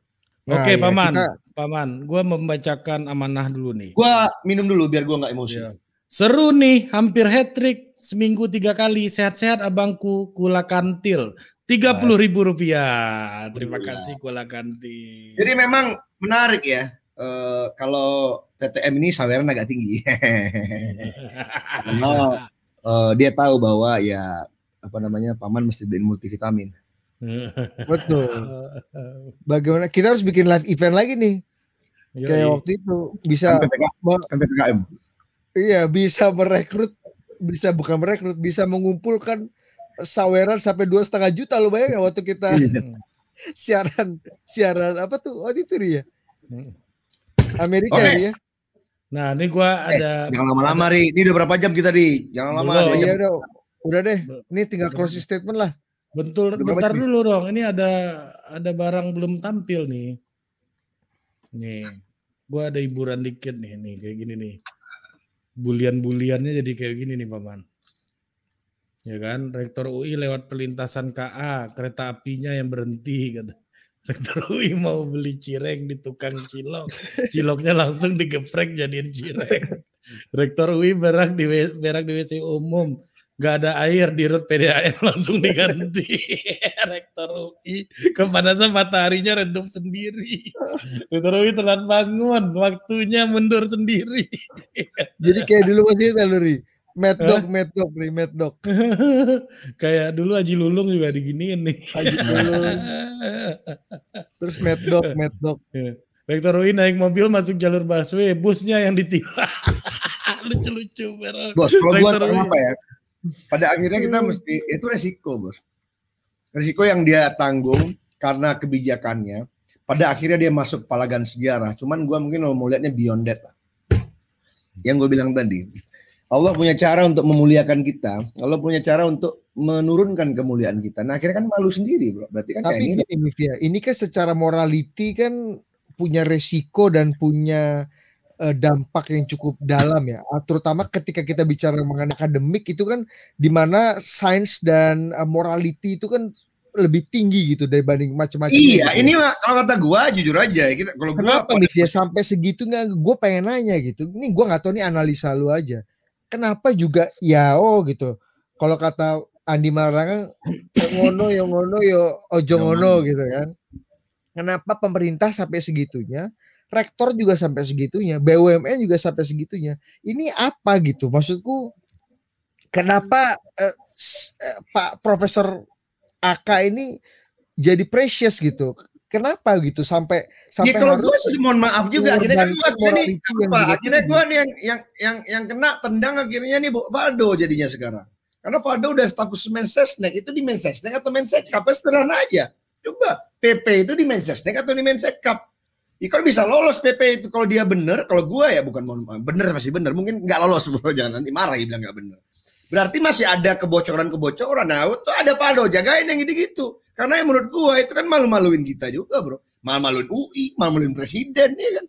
Nah, Oke, ya, Paman. kita- Paman, gua membacakan amanah dulu nih. Gua minum dulu biar gua nggak emosi. Iya. Seru nih, hampir hat trick seminggu tiga kali. Sehat-sehat abangku, kula kantil. Tiga puluh ribu rupiah. Terima kasih kula kantil. Jadi memang menarik ya. eh, kalau TTM ini saweran agak tinggi. Karena eh, dia tahu bahwa ya apa namanya paman mesti beliin multivitamin. betul. Bagaimana kita harus bikin live event lagi nih. Yoi. Kayak waktu itu bisa Kan PPK, kan PPKM. iya bisa merekrut bisa bukan merekrut bisa mengumpulkan saweran sampai dua setengah juta lo bayangin waktu kita Iya. siaran siaran apa tuh waktu itu dia Hmm. Amerika Oke. ya dia Nah, ini gua Eh, ada Jangan lama-lama Ri. Ini udah berapa jam kita Ri? Jangan lama. Belum. dua oh, jam. iya udah deh ini tinggal closing statement lah bentul Udah bentar dulu dong. Ini ada ada barang belum tampil nih. Nih. Gua ada hiburan dikit nih, nih kayak gini nih. Bulian-buliannya jadi kayak gini nih, Paman. Ya kan, Rektor UI lewat pelintasan KA, kereta apinya yang berhenti kata. Rektor UI mau beli cireng di tukang cilok. Ciloknya langsung digeprek jadiin cireng. Rektor UI berak di berak di WC umum. Gak ada air di rut PDAM langsung diganti. Rektor UI kepanasan mataharinya redup sendiri. Rektor UI telat bangun, waktunya mundur sendiri. jadi kayak dulu masih Luri Mad Dog Mad Dog nih Mad Dog Kayak dulu Haji Lulung juga diginiin nih. Haji Lulung. terus Mad Dog Mad Dog Rektor UI naik mobil masuk jalur busway, busnya yang ditilang. Lucu-lucu. Bos, kalau UI. apa ya? Pada akhirnya kita mesti itu resiko, Bos. Resiko yang dia tanggung karena kebijakannya. Pada akhirnya dia masuk palagan sejarah. Cuman gua mungkin mau lihatnya beyond that lah. Yang gue bilang tadi. Allah punya cara untuk memuliakan kita. Allah punya cara untuk menurunkan kemuliaan kita. Nah akhirnya kan malu sendiri, bro. Berarti kan kayak tapi ini. gini Mifia ini kan secara morality kan punya resiko dan punya eh, dampak yang cukup dalam ya Ah, terutama ketika kita bicara mengenai akademik itu kan di mana sains dan eh, morality itu kan lebih tinggi gitu dibanding macam-macam Iya, gitu. ini mah kalau kata gua jujur aja. Kita kalau gua Kenapa nih Via sampai segitu nggak? Gue pengen nanya gitu. Ini gue nggak tahu nih analisa lu aja. Kenapa juga ya oh gitu. Kalau kata Andi Malarangeng, yang ngono yang ngono yo ojo ngono gitu kan. Kenapa pemerintah sampai segitunya? Rektor juga sampai segitunya, BUMN juga sampai segitunya. Ini apa gitu? Maksudku kenapa eh, eh, Pak Profesor AK ini jadi precious gitu? Kenapa gitu? Sampai sampai Ya kalau gue sih mohon maaf juga. Akhirnya kan nih morality yang apa? akhirnya gue nih yang yang yang yang kena tendang akhirnya nih Bu Valdo jadinya sekarang. Karena Valdo udah staf khusus Mensesnek itu di Mensesnek atau Mensekap sederhana aja. Coba PP itu di Mensesnek atau di Mensekap Ya kalau bisa lolos PP itu kalau dia bener, kalau gua ya bukan maaf, bener masih bener, mungkin nggak lolos bro, jangan nanti marah ya bilang nggak bener. Berarti masih ada kebocoran-kebocoran. Nah, itu ada Valdo jagain yang gitu-gitu. Karena yang menurut gua itu kan malu-maluin kita juga, Bro. Malu-maluin UI, malu-maluin presiden ya kan.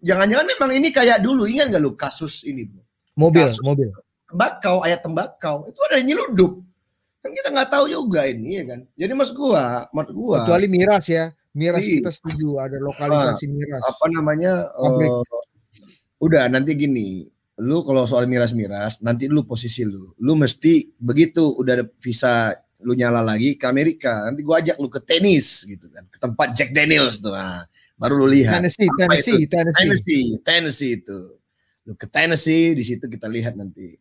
Jangan-jangan memang ini kayak dulu, ingat gak lu kasus ini, Bro? mobil, Kasus. mobil. Tembakau, ayat tembakau, itu ada yang nyelundup. Kan kita nggak tahu juga ini ya kan. Jadi mas gua, menurut gua Kecuali miras ya. Miras Iya. kita setuju ada lokalisasi miras. apa namanya Pabrik. eh, udah nanti gini lu kalau soal miras-miras nanti lu posisi lu lu mesti begitu udah ada visa lu nyala lagi ke Amerika nanti gua ajak lu ke tenis gitu kan ke tempat Jack Daniels tuh nah, baru lu lihat Tennessee, Apa Tennessee, Tennessee. Tennessee Tennessee itu lu ke Tennessee di situ kita lihat nanti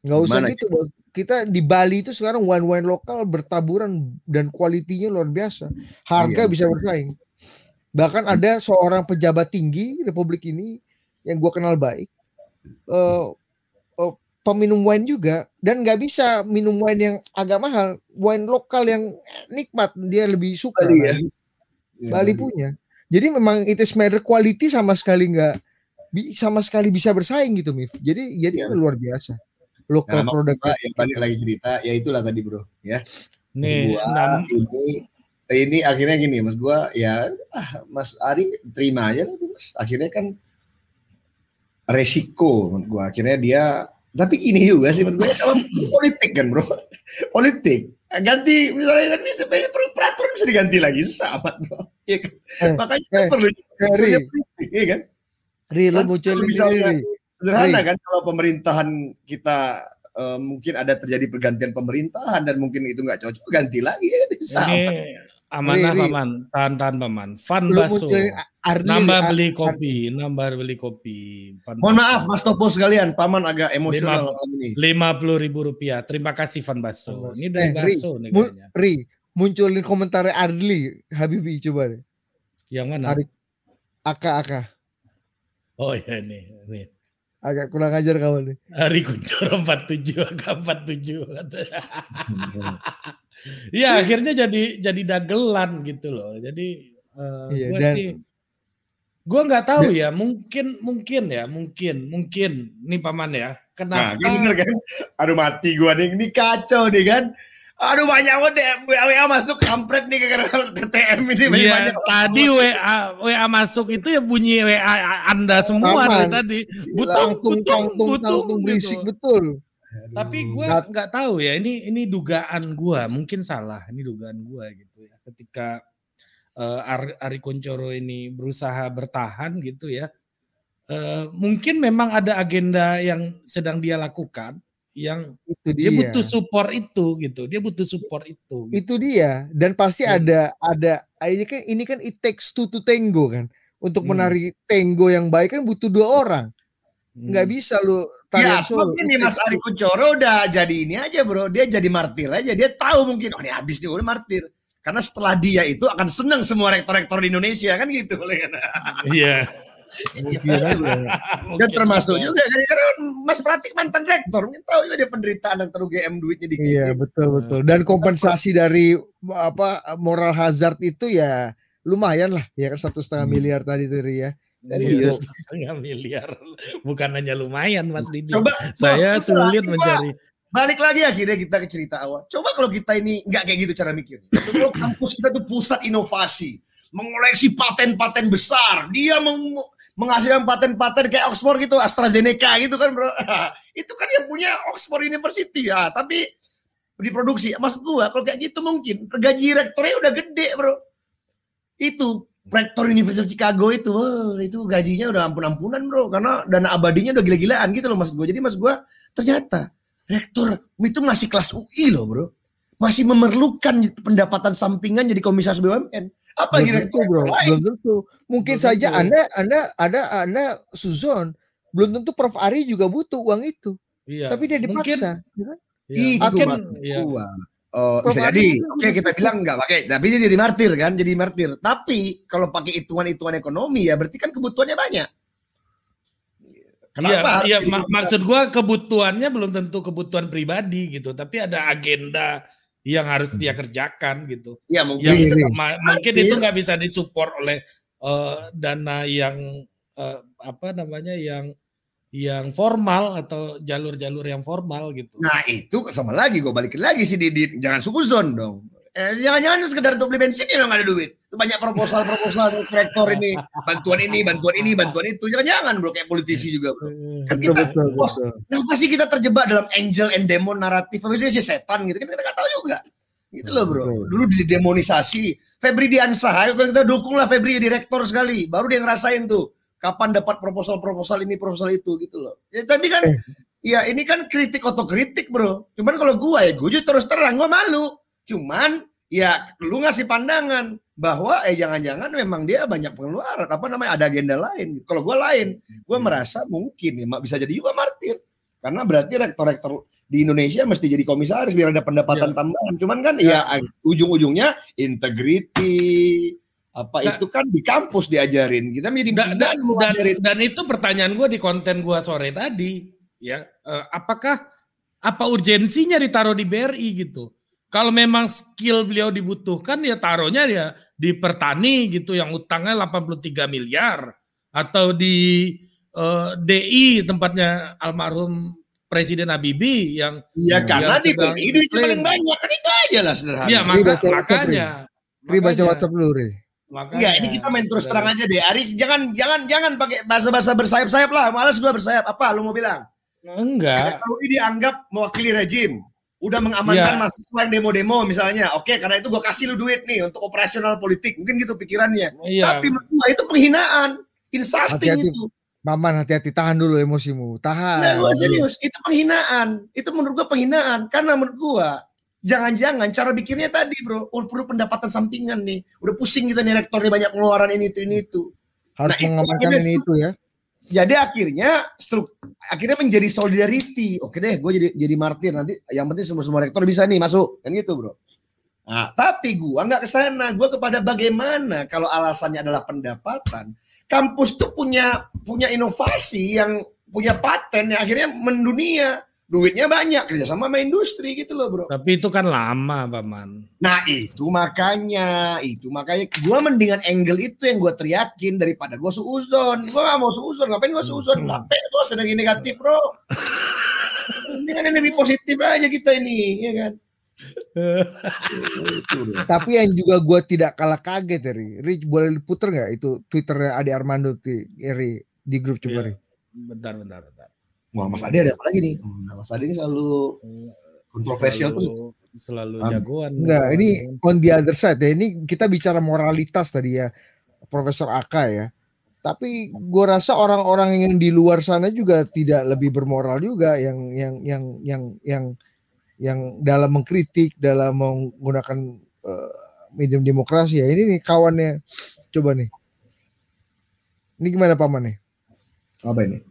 Nggak usah gitu, Bos. Kita di Bali itu sekarang wine wine lokal bertaburan dan kualitinya luar biasa. Harga Iya. bisa bersaing. Bahkan ada seorang pejabat tinggi Republik ini yang gua kenal baik, eh eh, peminum wine juga dan nggak bisa minum wine yang agak mahal, wine lokal yang nikmat dia lebih suka. Bali ya? Bali, Iya, Bali punya. Jadi memang it is matter quality sama sekali nggak sama sekali bisa bersaing gitu, Mif. Jadi jadi Iya. luar biasa. Nah, Lokal maksud produk gua, yang balik lagi cerita ya itulah tadi bro ya. Nih, gua enam- ini ini akhirnya gini mas gua ya ah, mas Ari terima aja lah tuh, mas. Akhirnya kan resiko menurut gua. Akhirnya dia tapi gini juga sih menurut gua kalau politik kan bro. Politik. Ganti misalnya kan bisa peraturan bisa diganti lagi susah amat bro. Ya, kan? Eh, makanya eh, kan perlu unsurnya politik ya kan? Ri, lo muncul ini misalnya. Sederhana kan kalau pemerintahan kita eh, mungkin ada terjadi pergantian pemerintahan dan mungkin itu nggak cocok ganti lagi ya bisa ini amanah Ri, Ri. paman, tahan-tahan paman. Fan baso. Nambah beli kopi, nambah beli kopi. Fan mohon baso. maaf mas Topo sekalian paman agak emosional Lima- malam ini lima puluh ribu rupiah. Terima kasih Van Baso. Ini Eh, dari Ri, Baso nih kayaknya. Ri, munculin komentarnya Arli Habibi coba deh. Yang mana? Ari. Aka Aka. Oh ya nih, nih. Agak kurang ajar kawan nih. Hari Kuncoro 47 agak 47 Ya akhirnya jadi jadi dagelan gitu loh. Jadi eh, Iya, gua dan- sih gua nggak tahu ya, mungkin mungkin ya, mungkin mungkin nih paman ya. nah Kenapa? kan bener kan aduh mati gua nih ini kacau nih kan aduh banyak banget WA, WA masuk kampret nih gara-gara TTM ini. Banyak Iya, banyak tadi WA WA masuk itu ya bunyi WA Anda semua dari tadi. Butung, butung, butung, tangtung berisik gitu. betul. Tapi gue Nggak- tahu ya ini ini dugaan gue mungkin salah ini dugaan gue gitu ya. Ketika Ar- Ari Kuncoro ini berusaha bertahan gitu ya eh, mungkin memang ada agenda yang sedang dia lakukan yang Itu dia dia. butuh support itu gitu dia butuh support itu gitu. itu dia dan pasti Hmm. ada ada ini kan ini kan it takes two to tango kan untuk Hmm. menari tango yang baik kan butuh dua orang nggak Hmm. bisa lu Ya, tarian solo mungkin It nih Mas takes Ari two. Kuncoro udah jadi ini aja bro, dia jadi martir aja. Dia tahu mungkin, oh ini habis nih udah martir. Karena setelah dia itu akan senang semua rektor-rektor di Indonesia kan gitu. Iya. Mungkin aja. Dan termasuk juga. kan karena Mas Pratik mantan rektor, mungkin tahu juga dia penderitaan rektor UGM duitnya dikit. iya betul betul dan kompensasi dari apa moral hazard itu ya lumayan lah ya kan satu setengah Hmm. miliar tadi Ri, ya Iya, Itu. setengah miliar bukan hanya lumayan Mas Didi Coba saya sulit coba. mencari balik lagi akhirnya kita ke cerita awal. Coba kalau kita ini nggak kayak gitu cara mikir. Kalau kampus kita tuh pusat inovasi, mengoleksi paten-paten besar, dia meng- menghasilkan paten-paten kayak Oxford gitu, AstraZeneca gitu kan bro. Itu kan yang punya Oxford University ya, tapi diproduksi. Maksud gua kalau kayak gitu mungkin gaji rektornya udah gede bro. Itu rektor University of Chicago itu, itu gajinya udah ampun-ampunan bro, karena dana abadinya udah gila-gilaan gitu loh mas gue. Jadi mas gue ternyata rektor itu masih kelas UI loh bro, masih memerlukan pendapatan sampingan jadi komisaris BUMN. Apa belum gitu tentu bro belum tentu mungkin Belum saja tentu. anda anda ada anda Suzon belum tentu Prof Ari juga butuh uang itu Iya. tapi dia Mungkin dipaksa ya kan? Iya, Itu mungkin maksud iya. gua. Oh, Prof. bisa Adi jadi. mungkin Oke, bisa kita bilang enggak pakai, tapi dia jadi martir kan, jadi martir. Tapi kalau pakai hitungan-hitungan ekonomi ya berarti kan kebutuhannya banyak. Iya, harus iya jadi mak- maksud gua kebutuhannya belum tentu kebutuhan pribadi gitu, tapi ada agenda yang harus dia kerjakan gitu. Ya mungkin Yang Iya, iya. ma- mungkin itu nggak bisa disupport oleh eh, dana yang eh, apa namanya yang yang formal atau jalur-jalur yang formal gitu. Nah itu sama lagi gue balikin lagi sih Didit jangan sukuzon dong. Eh, jangan-jangan sekedar untuk beli bensin memang ada duit. Itu banyak proposal-proposal rektor ini, bantuan ini, bantuan ini, bantuan itu. Jangan-jangan bro kayak politisi juga bro. Kan betul kita, betul, bos, betul. kenapa sih kita terjebak dalam angel and demon naratif? Habisnya si setan gitu kan kita nggak tahu juga. Gitu loh bro. Betul. Dulu didemonisasi. Febri Diansah, ayo kita dukung lah Febri jadi rektor sekali. Baru dia ngerasain tuh kapan dapat proposal-proposal ini, proposal itu gitu loh. Ya, tapi kan, Eh. ya ini kan kritik otokritik bro. Cuman kalau gua ya, gua terus terang, gua malu. Cuman ya lu ngasih pandangan bahwa eh jangan-jangan memang dia banyak pengeluaran apa namanya ada agenda lain. Kalau gue lain, gue Hmm. merasa mungkin ya bisa jadi juga martir karena berarti rektor-rektor di Indonesia mesti jadi komisaris biar ada pendapatan Ya. tambahan. Cuman kan ya, ujung-ujungnya integrity apa Nah, itu kan di kampus diajarin. Kita menjadi dan, dan, dan, dan itu pertanyaan gue di konten gue sore tadi ya eh, apakah apa urgensinya ditaruh di BRI gitu kalau memang skill beliau dibutuhkan ya taruhnya ya di pertani gitu yang utangnya 83 miliar atau di eh, DI tempatnya almarhum Presiden Habibie yang Iya karena yang di duitnya klaim. paling banyak kan itu aja lah sederhana. ya Ri, maka, WhatsApp, makanya Ri baca WhatsApp dulu Ri. makanya- Enggak, ini kita main terus terang aja deh. Ari, jangan jangan jangan pakai bahasa-bahasa bersayap-sayap lah. Males gua bersayap. Apa lu mau bilang? enggak Kalau ini dianggap mewakili rejim, udah mengamankan Iya. mahasiswa yang demo-demo misalnya. Oke, karena itu gua kasih lu duit nih untuk operasional politik. Mungkin gitu pikirannya. iya Tapi menurut gua itu penghinaan, insulting Hati-hati. itu. Maman hati-hati tahan dulu emosimu. Nah, Tahan. gua serius, itu penghinaan. Itu menurut gua penghinaan karena menurut gua jangan-jangan cara bikinnya tadi, Bro. Oh, perlu pendapatan sampingan nih. Udah pusing kita nih rektornya banyak pengeluaran ini itu ini itu. Harus Nah, mengamankan ini itu ya. Jadi akhirnya struk akhirnya menjadi solidarity. Oke deh, gue jadi jadi martir nanti. Yang penting semua semua rektor bisa nih masuk kan gitu bro. Nah, tapi gua nggak ke sana. Gua kepada bagaimana kalau alasannya adalah pendapatan. Kampus tuh punya punya inovasi yang punya paten yang akhirnya mendunia. Duitnya banyak kerjasama sama industri gitu loh bro. tapi itu kan lama paman Nah itu makanya, itu makanya gua mendingan angle itu yang gua teriakin daripada gua suuzon. Gua gak mau suuzon, ngapain gua suuzon? Capek bos, ada yang negatif bro. Mendingan yang lebih positif aja kita ini, ya kan? Tapi yang juga gue tidak kalah kaget ya Ri. Ri boleh diputer nggak itu Twitternya Adi Armando di, Ri, di grup coba Iya. Ri. bentar bentar bentar Wah Mas Ade ada apa lagi nih? Nah, Mas Ade ini selalu kontroversial tuh. selalu, jagoan Enggak, ini on the other side ya. Ini kita bicara moralitas tadi ya, Profesor Aka ya. Tapi gue rasa orang-orang yang di luar sana juga tidak lebih bermoral juga yang yang yang yang yang yang dalam mengkritik, dalam menggunakan eh, medium demokrasi ya. Ini nih kawannya, coba nih. Ini gimana paman nih? Apa ini?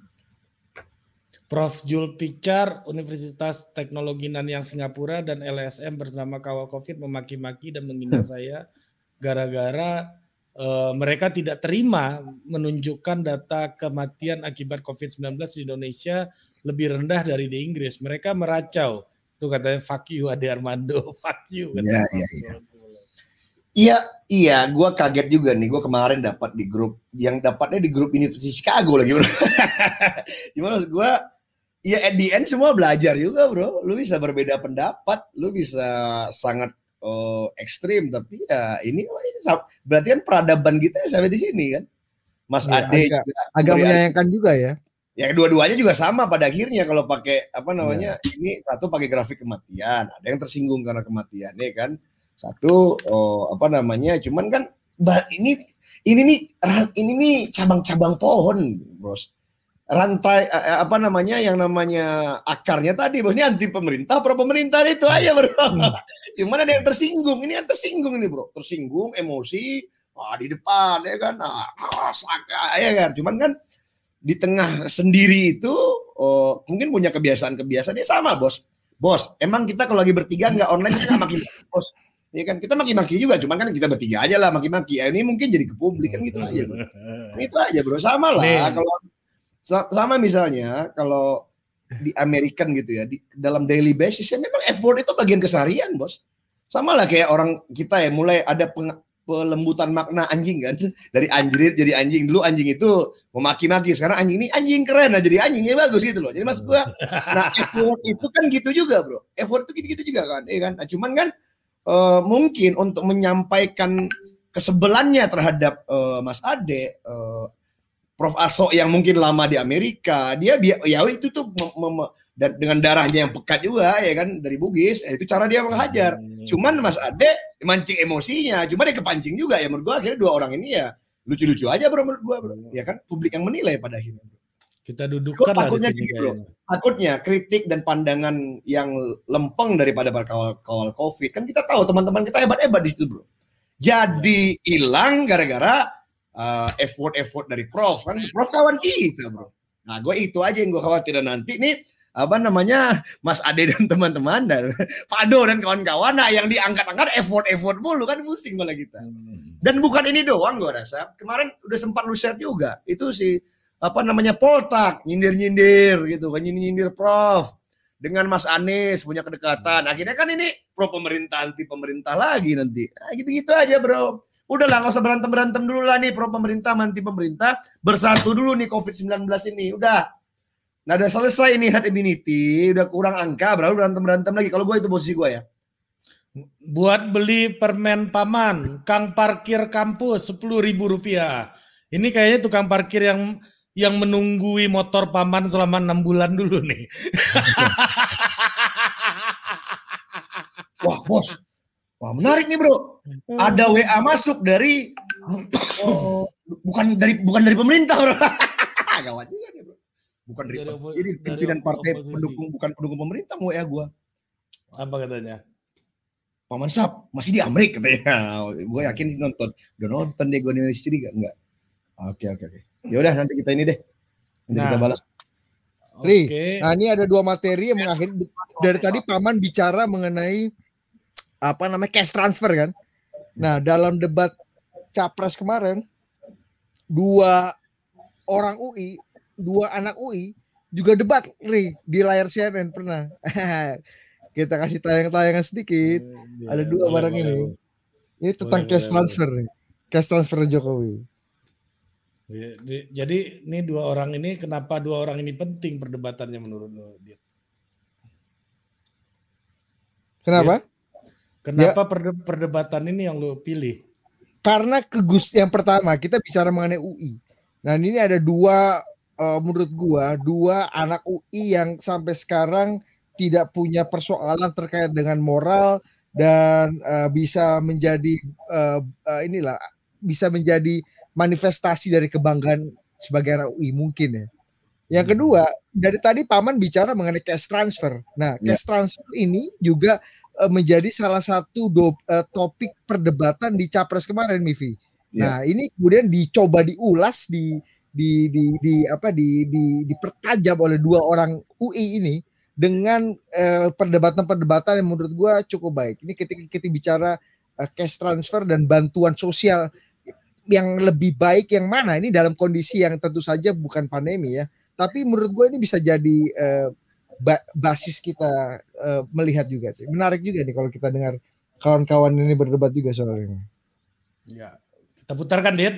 Prof. Jul Picar, Universitas Teknologi Nanyang Singapura dan LSM bersama kawal COVID memaki-maki dan menghina saya gara-gara eh, mereka tidak terima menunjukkan data kematian akibat COVID-19 di Indonesia lebih rendah dari di Inggris. Mereka meracau. Itu katanya fuck you Ade Armando, fuck you. Iya, iya, Jul. Iya, iya, gua kaget juga nih. Gua kemarin dapat di grup yang dapatnya di grup University Chicago lagi. Gimana maksud Iya, at the end semua belajar juga, bro. Lu bisa berbeda pendapat, lu bisa sangat eh, ekstrim, tapi ya ini, ini sam- berarti kan peradaban kita sampai di sini kan. Mas Iya, Ade agak- juga, Agak menyayangkan juga ya. ya kedua-duanya juga sama pada akhirnya kalau pakai apa namanya ini satu pakai grafik kematian ada yang tersinggung karena kematian ya kan satu oh, apa namanya cuman kan ini ini nih ini nih cabang-cabang pohon bros rantai eh, eh, apa namanya yang namanya akarnya tadi. Bos ini anti pemerintah pro pemerintah itu aja bro. Cuman ada yang tersinggung. Ini yang tersinggung ini bro. Tersinggung emosi. Wah di depan ya kan? Nah, ah, saka, ya kan? Cuman kan di tengah sendiri itu oh, mungkin punya kebiasaan-kebiasaan. Dia sama bos. Bos emang kita kalau lagi bertiga nggak online kita maki-maki bos. Ya kan? Kita maki-maki juga cuman kan kita bertiga aja lah maki-maki. Ya, ini mungkin jadi ke publik kan gitu aja bro. itu aja bro. Sama lah kalau sama misalnya kalau di American gitu ya di dalam daily basis ya memang effort itu bagian keseharian bos. Sama lah kayak orang kita ya mulai ada peng- pelembutan makna anjing kan. Dari anjrit jadi anjing dulu anjing itu memaki-maki sekarang anjing ini anjing keren nah jadi anjingnya bagus gitu loh. Jadi maksud gua nah effort itu kan gitu juga bro. Effort itu gitu-gitu juga kan ya kan? Nah, cuman kan eh, mungkin untuk menyampaikan kesebelannya terhadap eh, Mas Ade eh, Prof Aso yang mungkin lama di Amerika dia ya itu tuh mem- mem- dan dengan darahnya yang pekat juga ya kan dari Bugis eh, itu cara dia menghajar Cuman Mas Ade mancing emosinya, cuma dia kepancing juga ya menurut gua akhirnya dua orang ini ya lucu-lucu aja bro menurut gua bro. Ya kan publik yang menilai pada akhirnya. Kita dudukkan di takutnya gini, bro. takutnya kritik dan pandangan yang lempeng daripada para kawal-kawal COVID kan kita tahu teman-teman kita hebat-hebat di situ bro. Jadi hilang gara-gara uh, effort-effort dari Prof kan Prof kawan kita bro. Nah gue itu aja yang gue khawatir dan nanti nih apa namanya Mas Ade dan teman-teman dan Fado dan kawan-kawan nah yang diangkat-angkat effort-effort mulu kan pusing malah kita. Hmm. Dan bukan ini doang gue rasa. Kemarin udah sempat lu share juga. Itu si apa namanya Poltak nyindir-nyindir gitu kan nyindir-nyindir Prof dengan Mas Anies punya kedekatan. Akhirnya kan ini pro pemerintah anti pemerintah lagi nanti. Nah, gitu-gitu aja, Bro. Udah lah nggak usah berantem-berantem dulu lah nih pro pemerintah anti pemerintah bersatu dulu nih Covid-19 ini. Udah. Nah, udah selesai ini herd immunity, udah kurang angka, baru berantem-berantem lagi. Kalau gue itu posisi gue ya. Buat beli permen paman, kang parkir kampus sepuluh ribu rupiah. Ini kayaknya tukang parkir yang yang menunggui motor paman selama enam bulan dulu nih. Wah, bos. Wah, menarik nih, Bro. Ada WA masuk dari oh, bukan dari bukan dari pemerintah, Bro. Gawat juga nih, Bro. Bukan dari, Dari dari pimpinan partai oposisi. pendukung bukan pendukung pemerintah mau WA gua. Apa katanya? Paman Sap masih di Amerika katanya. gue yakin sih nonton. Udah nonton deh gue nih istri gak? Enggak. Oke, oke, oke. Ya udah nanti kita ini deh. Nanti kita Nah. balas. Ri, Oke. Nah ini ada dua materi yang mengakhiri dari tadi Paman bicara mengenai apa namanya cash transfer kan. Nah dalam debat capres kemarin dua orang UI, dua anak UI juga debat Ri di layar CNN pernah. Kita kasih tayang-tayangan sedikit. Ada dua Boleh, barang boleh, ini. boleh. Ini tentang Boleh, cash boleh, transfer nih. Cash transfer Jokowi. Di- Jadi ini dua orang ini kenapa dua orang ini penting perdebatannya menurut lo? Dit? Kenapa? Perde- perdebatan ini yang lo pilih? karena kegus yang pertama kita bicara mengenai UI. Nah ini ada dua eh, menurut gua dua anak UI yang sampai sekarang tidak punya persoalan terkait dengan moral dan eh, bisa menjadi eh, eh, inilah bisa menjadi manifestasi dari kebanggaan sebagai anak UI mungkin ya. Yang kedua dari tadi paman bicara mengenai cash transfer. Nah Ya. cash transfer ini juga menjadi salah satu do- eh, topik perdebatan di capres kemarin, Mivi. Ya. Nah, ini kemudian dicoba diulas di di di, di apa di, di dipertajam oleh dua orang UI ini dengan eh, perdebatan-perdebatan yang menurut gua cukup baik. Ini ketika kita bicara eh, cash transfer dan bantuan sosial yang lebih baik yang mana ini dalam kondisi yang tentu saja bukan pandemi ya. Tapi menurut gue ini bisa jadi eh, ba- basis kita eh, melihat juga. sih. Menarik juga nih kalau kita dengar kawan-kawan ini berdebat juga soal ini. Ya, kita putarkan, Dit.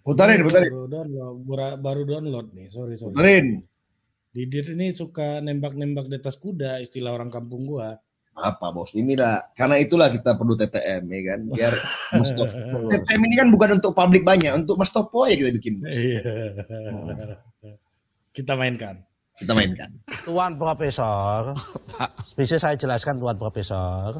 Putarin, Ini putarin. Baru download, baru- download nih, sorry sorry. Putarin. Didit ini suka nembak-nembak di atas kuda, istilah orang kampung gua. Apa bos? Inilah karena itulah kita perlu TTM ya kan. Biar Mas Topo- TTM ini kan bukan untuk publik banyak, untuk Mas Topo ya kita bikin. bos. Iya. Kita mainkan. Kita mainkan. Tuan Profesor, bisa saya jelaskan Tuan Profesor.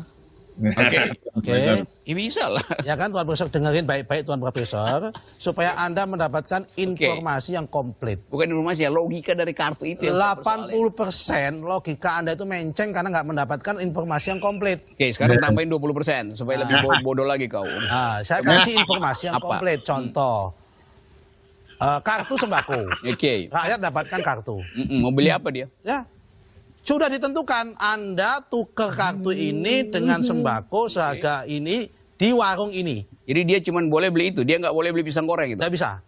Oke, Oke, ya bisa lah. ya kan Tuan Profesor dengerin baik-baik Tuan Profesor supaya Anda mendapatkan informasi yang komplit. Bukan informasi ya, logika dari kartu itu yang saya persoalin. 80% logika Anda itu menceng karena nggak mendapatkan informasi yang komplit. Oke, sekarang tambahin 20% supaya lebih bo- bodoh lagi kau. Nah, saya kasih informasi yang Apa? komplit. Contoh, eh, kartu sembako. Oke, Rakyat dapatkan kartu. Mm-mm, mau beli apa dia? Ya, sudah ditentukan Anda tuker kartu ini dengan sembako seharga ini di warung ini. Jadi dia cuma boleh beli itu, dia nggak boleh beli pisang goreng gitu. Tidak bisa.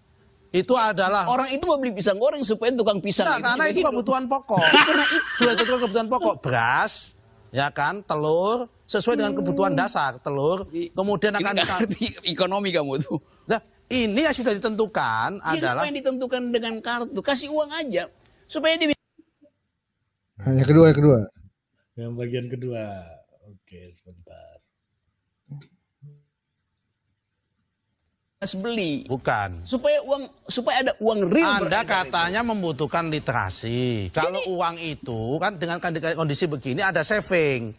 Itu adalah Orang itu mau beli pisang goreng supaya tukang pisang Nah, itu karena itu kebutuhan pokok. Sudah itu kebutuhan pokok beras, ya kan, telur sesuai dengan kebutuhan dasar telur. Kemudian akan nggak ekonomi kamu tuh. Ini yang sudah ditentukan Dia adalah apa yang ditentukan dengan kartu? Kasih uang aja supaya dia Nah, yang kedua, yang kedua. Yang bagian kedua. Oke, sebentar. bisa beli. bukan. Supaya uang supaya ada uang real. Anda beredar itu. katanya membutuhkan literasi. Kalau uang itu kan dengan kondisi begini ada saving.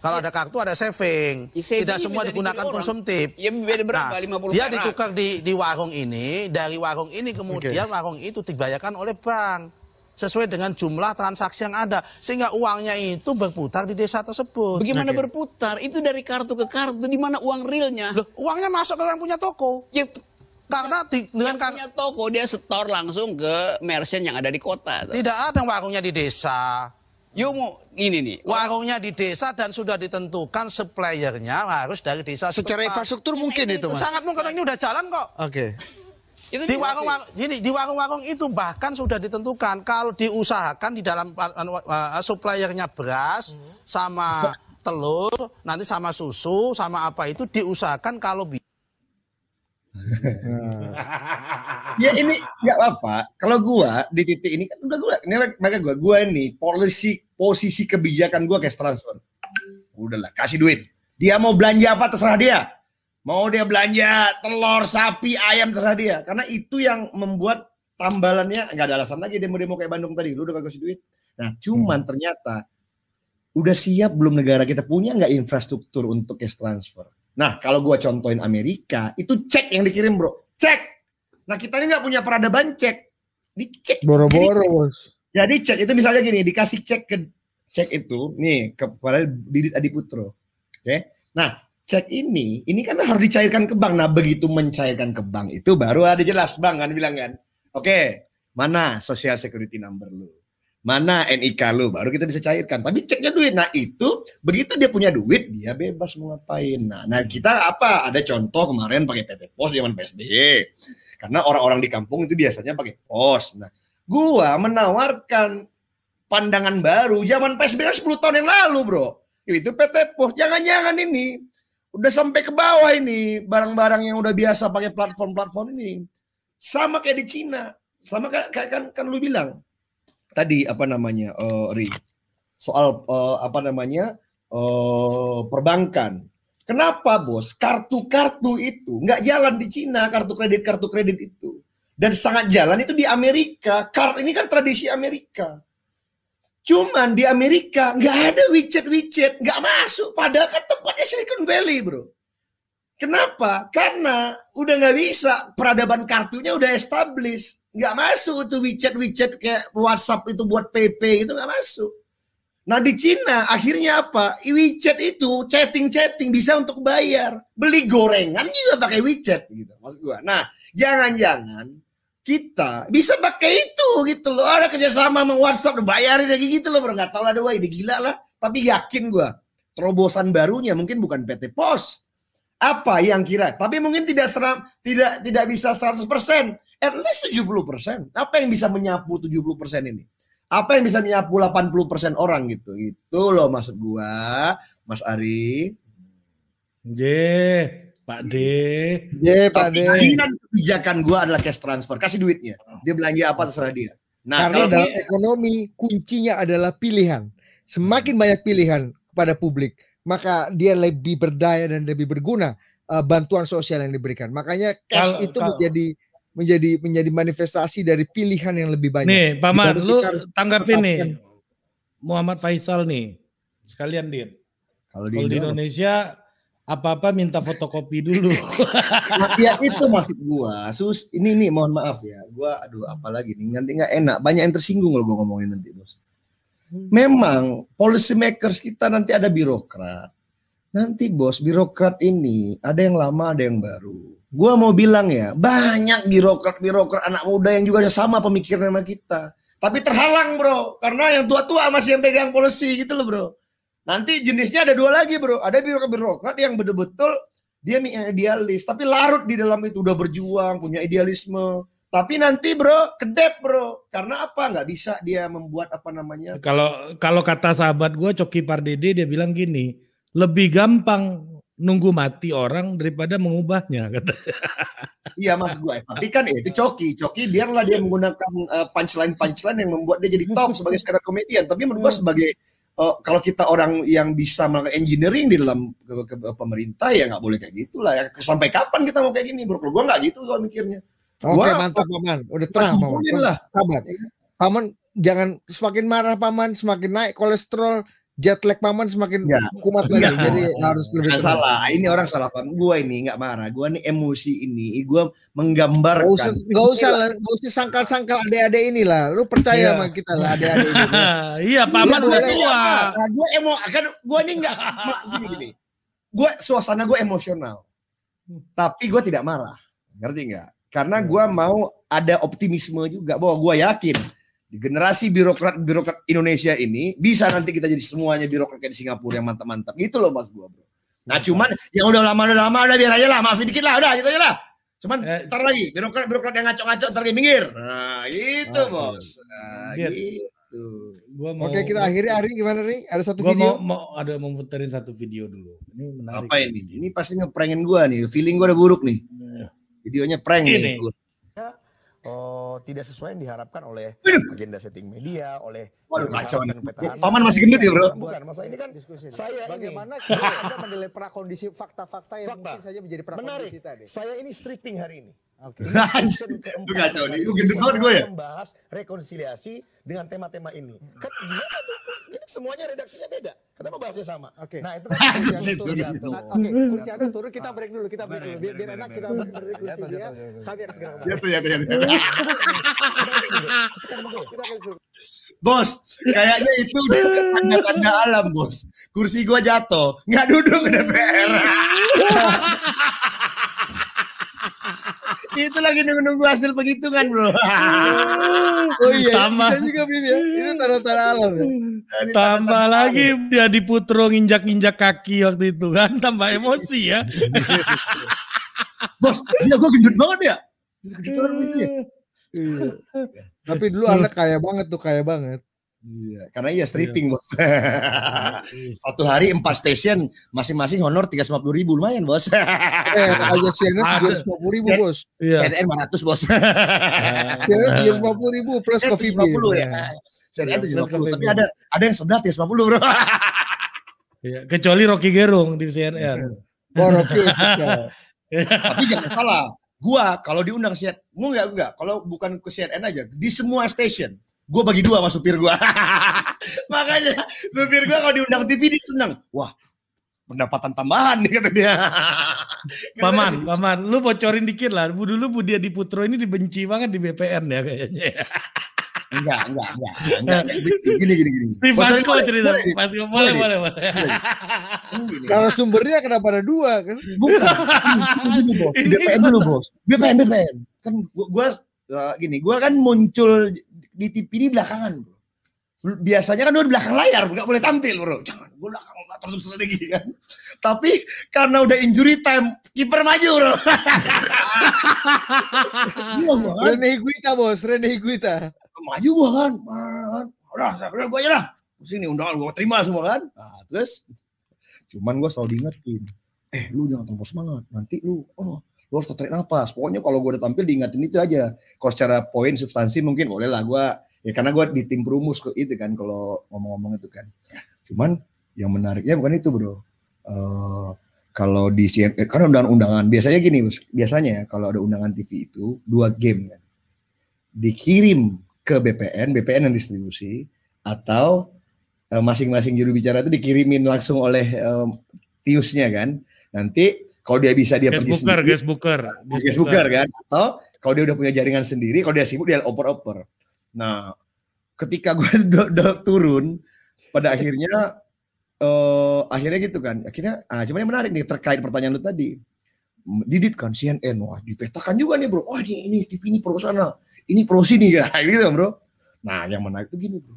Kalau ada kartu ada saving. Ya, saving Tidak semua digunakan konsumtif. Ya beda berapa? Nah, 50 dia perak. ditukar di di warung ini, dari warung ini kemudian warung itu dibayarkan oleh bank sesuai dengan jumlah transaksi yang ada sehingga uangnya itu berputar di desa tersebut. Bagaimana berputar? Itu dari kartu ke kartu. Di mana uang realnya? Loh, uangnya masuk ke yang punya toko. Ya, Karena di, dengan yang punya toko dia setor langsung ke merchant yang ada di kota. tidak ada warungnya di desa. Yuk mau ini nih. Warungnya di desa dan sudah ditentukan suppliernya harus dari desa Secara setempat. infrastruktur mungkin itu, Mas. Sangat mungkin ini udah jalan kok. Oke. Itu Di warung-warung gini, di warung-warung itu bahkan sudah ditentukan kalau diusahakan di dalam uh, uh, suppliernya beras sama telur, nanti sama susu, sama apa itu diusahakan kalau bisa Ya ini nggak apa-apa. Kalau gua di titik ini kan udah gua, ini maka gua, gua ini polisi posisi kebijakan gua cash transfer. Udahlah, kasih duit. Dia mau belanja apa terserah dia. Mau dia belanja telur, sapi, ayam terserah dia. Karena itu yang membuat tambalannya nggak ada alasan lagi demo-demo kayak Bandung tadi. Lu udah gak kasih duit. Nah, cuman ternyata udah siap belum negara kita punya nggak infrastruktur untuk cash transfer. Nah, kalau gua contohin Amerika, itu cek yang dikirim, Bro. Cek. Nah, kita ini nggak punya peradaban cek. Dicek. Boro-boro, Bos. Jadi cek itu misalnya gini, dikasih cek ke cek itu nih kepada Didit Adiputro. Oke. Nah, cek ini ini kan harus dicairkan ke bank. Nah, begitu mencairkan ke bank itu baru ada jelas bank kan bilang kan. Oke, mana social security number lu? Mana NIK lu? Baru kita bisa cairkan. Tapi ceknya duit. Nah, itu begitu dia punya duit, dia bebas mau ngapain. Nah, nah kita apa? Ada contoh kemarin pakai PT Pos zaman PSBY. Karena orang-orang di kampung itu biasanya pakai pos. Nah, gua menawarkan pandangan baru zaman PSBY kan 10 tahun yang lalu, Bro. Itu PT Pos. Jangan-jangan ini udah sampai ke bawah ini barang-barang yang udah biasa pakai platform-platform ini. Sama kayak di Cina. Sama kayak kan kan lu bilang tadi apa namanya? eh, Ri. Soal eh, apa namanya? eh, perbankan. Kenapa, Bos? Kartu-kartu itu nggak jalan di Cina, kartu kredit kartu kredit itu. Dan sangat jalan itu di Amerika. Ini kan tradisi Amerika. Cuman di Amerika nggak ada widget-widget, nggak masuk. Padahal kan tempatnya Silicon Valley, bro. Kenapa? Karena udah nggak bisa. Peradaban kartunya udah established. Nggak masuk tuh widget-widget kayak WhatsApp itu buat PP itu nggak masuk. Nah di Cina akhirnya apa? Widget itu chatting-chatting bisa untuk bayar. Beli gorengan juga pakai widget gitu. Maksud gua. Nah jangan-jangan kita bisa pakai itu gitu loh. Ada kerjasama sama WhatsApp bayarin lagi gitu loh bro. Gak tau lah doa ini gila lah. Tapi yakin gua terobosan barunya mungkin bukan PT Pos. Apa yang kira? Tapi mungkin tidak seram, tidak tidak bisa 100%. At least 70%. Apa yang bisa menyapu 70% ini? Apa yang bisa menyapu 80% orang gitu? Itu loh maksud gua, Mas Ari. J, Pak D. Ye, Pak kan kebijakan gua adalah cash transfer. Kasih duitnya. Dia belanja apa terserah dia. Nah, Karena kalau dalam ekonomi kuncinya adalah pilihan. Semakin banyak pilihan kepada publik, maka dia lebih berdaya dan lebih berguna uh, bantuan sosial yang diberikan. Makanya cash Kalau- itu kalau- menjadi menjadi menjadi manifestasi dari pilihan yang lebih banyak. Nih, Paman, lu tanggapin nih. Muhammad Faisal nih. Sekalian, Din. kalau di di Indo, Indonesia apa-apa minta fotokopi dulu. Ya itu maksud gua. Sus, ini nih mohon maaf ya. Gua aduh apalagi nih nanti nggak enak. Banyak yang tersinggung kalau gua ngomongin nanti, Bos. Memang policy makers kita nanti ada birokrat. Nanti bos, birokrat ini ada yang lama, ada yang baru. Gua mau bilang ya, banyak birokrat-birokrat anak muda yang juga sama pemikiran sama kita. Tapi terhalang bro, karena yang tua-tua masih yang pegang policy gitu loh bro. Nanti jenisnya ada dua lagi bro, ada birokrat-birokrat yang betul-betul dia idealis, tapi larut di dalam itu udah berjuang, punya idealisme. Tapi nanti bro, kedep bro, karena apa? Nggak bisa dia membuat apa namanya? Kalau kalau kata sahabat gue Coki Pardede dia bilang gini, lebih gampang nunggu mati orang daripada mengubahnya kata. Iya mas gue, tapi kan ya itu coki, coki biarlah dia menggunakan uh, punchline punchline yang membuat dia jadi top sebagai stand up comedian. Tapi menurut gue sebagai uh, kalau kita orang yang bisa melakukan engineering di dalam ke, ke, ke pemerintah ya nggak boleh kayak gitulah. Ya, sampai kapan kita mau kayak gini bro? Gue nggak gitu kalau mikirnya. Oke, Gua- mantap Paman. Udah tenang Paman. Sabar. Paman jangan semakin marah Paman, semakin naik kolesterol. Jet lag paman semakin Enggak. kumat lagi. Enggak. Jadi harus lebih Nggak tenang. salah, ini orang salah paham. Gua ini nggak marah. Gua nih emosi ini, gua Gak menggambarkan. usah, gak usah lah, gak usah sangkal-sangkal adik-adik ini lah. Lu percaya Iya. sama kita lah adik-adik ini. iya, paman Iya, udah boleh. tua. Nah, gue emo kan gue ini nggak gini gini. Gue suasana gue emosional, tapi gue tidak marah. Ngerti nggak? Karena gue mau ada optimisme juga bahwa gue yakin di generasi birokrat birokrat Indonesia ini bisa nanti kita jadi semuanya birokrat kayak di Singapura yang mantap-mantap gitu loh mas gue bro. Nah cuman yang udah lama udah lama udah biar aja lah maafin dikit lah udah gitu aja lah. Cuman Eh. ntar lagi birokrat birokrat yang ngaco-ngaco ntar lagi minggir. Nah itu Oke. bos. Nah, Biar- gitu. Gua mau Oke kita akhiri Ari gimana nih? Ada satu Gua video. mau, mau ada mau puterin satu video dulu. Ini menarik. Apa ini? Ini pasti ngeprengin gua nih. Feeling gua udah buruk nih. Videonya prank Ini. nih. Gua- oh, tidak sesuai yang diharapkan oleh agenda setting media, oleh Waduh, kacau petahana. Paman masih gendut ya, bro? Bukan, masa ini kan diskusi. saya ini Bagaimana kita Anda menilai prakondisi fakta-fakta yang Fakta. mungkin saja menjadi menarik. prakondisi tadi? Saya ini stripping hari ini. Oke. Keempat Lu kacau nih. Lu gendut banget gua ya? Membahas rekonsiliasi dengan tema-tema ini. Kan gimana tuh? Ini semuanya redaksinya beda. Kenapa bahasnya sama? Oke. Nah, itu kan kursi jatuh. Oke, kursi Anda turun, kita break dulu, kita break dulu. Biar, biar enak kita break kursi dia. Kami akan segera kembali. Kita akan segera Bos, kayaknya itu udah tanda-tanda alam, bos. Kursi gua jatuh, nggak duduk ke DPR. itu lagi nunggu-nunggu hasil penghitungan, bro. Oh iya, Tambah. bisa juga Bim ya. Itu tanda-tanda alam ya. Tambah tanda-tanda lagi dia di Putro nginjak-injak kaki waktu itu kan tambah emosi ya. Bos, iya gua gendut banget ya. Gendut banget ya. Iya. Tapi dulu anak kaya banget tuh, kaya banget. Iya, karena iya stripping bos. Satu hari empat station, masing-masing honor tiga ratus ribu lumayan bos. Eh, aja CNN Ada. 750 ribu bos. Iya. CNN 500 bos. CNN 750 ribu plus coffee 750 bean. ya. CNN Plus 750, coffee tapi bean. ada ada yang sebelah 350 bro. Iya, Kecuali Rocky Gerung di CNN. Oh, Rocky tapi jangan salah, gua kalau diundang CNN, gua enggak enggak, kalau bukan ke CNN aja, di semua station, gua bagi dua sama supir gua. Makanya supir gua kalau diundang TV dia senang. Wah, pendapatan tambahan nih kata dia. Paman, paman, lu bocorin dikit lah. Bu dulu Bu dia di Putro ini dibenci banget di BPN ya kayaknya. Enggak, enggak, enggak, enggak. Gini gini gini. Bocorin Vasco cerita. Vasco Boleh, boleh, boleh. Kalau sumbernya kenapa ada dua kan? Bukan. BPN dulu, Bos. BPN, BPN. Kan gua, gua eh, gini, gua kan muncul di TV ini belakangan, Bro. Biasanya kan gua di belakang layar, nggak boleh tampil, Bro. Jangan, gua belakang terus lagi kan. Tapi karena udah injury time, kiper maju, Bro. Gua, gua kan, Rene Higuita bos, Rene Higuita. maju gua kan. Udah, udah gua aja dah. Sini undangan gua terima semua kan. Nah, terus cuman gua selalu diingetin, eh lu jangan terlalu semangat, nanti lu oh lu harus tarik nafas. Pokoknya kalau gua udah tampil diingetin itu aja. Kalau secara poin substansi mungkin boleh lah gua ya karena gua di tim perumus itu kan kalau ngomong-ngomong itu kan. Cuman yang menariknya bukan itu bro. Eh kalau di CNN, karena undangan-undangan biasanya gini Bos. biasanya ya, kalau ada undangan TV itu dua game kan dikirim ke BPN, BPN yang distribusi atau eh, masing-masing juru bicara itu dikirimin langsung oleh em, tiusnya kan. Nanti kalau dia bisa dia Guest pergi booker, sendiri, guest booker. guest booker kan. Atau kalau dia udah punya jaringan sendiri, kalau dia sibuk dia oper-oper. Nah, ketika gue do- do- turun, pada akhirnya eh akhirnya gitu kan. Akhirnya, ah, cuman yang menarik nih terkait pertanyaan lu tadi. Didit kan CNN, wah dipetakan juga nih bro. Wah ini, ini TV ini pro sana, ini pro sini kan, gitu bro. Nah yang menarik tuh gini bro.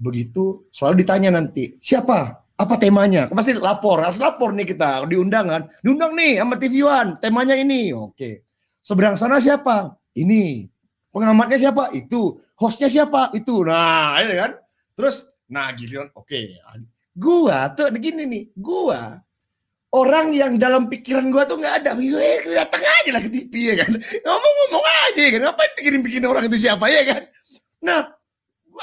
Begitu selalu ditanya nanti siapa, apa temanya, pasti lapor, harus lapor nih kita di undangan, diundang nih sama TV One, temanya ini, oke. Seberang sana siapa? Ini. Pengamatnya siapa? Itu. Hostnya siapa? Itu. Nah, itu kan. Terus, nah giliran, oke. Gua tuh gini nih, gua orang yang dalam pikiran gua tuh nggak ada. Datang aja lah ke TV ya kan. Ngomong-ngomong aja ya kan. Ngapain pikirin-pikirin orang itu siapa ya kan. Nah,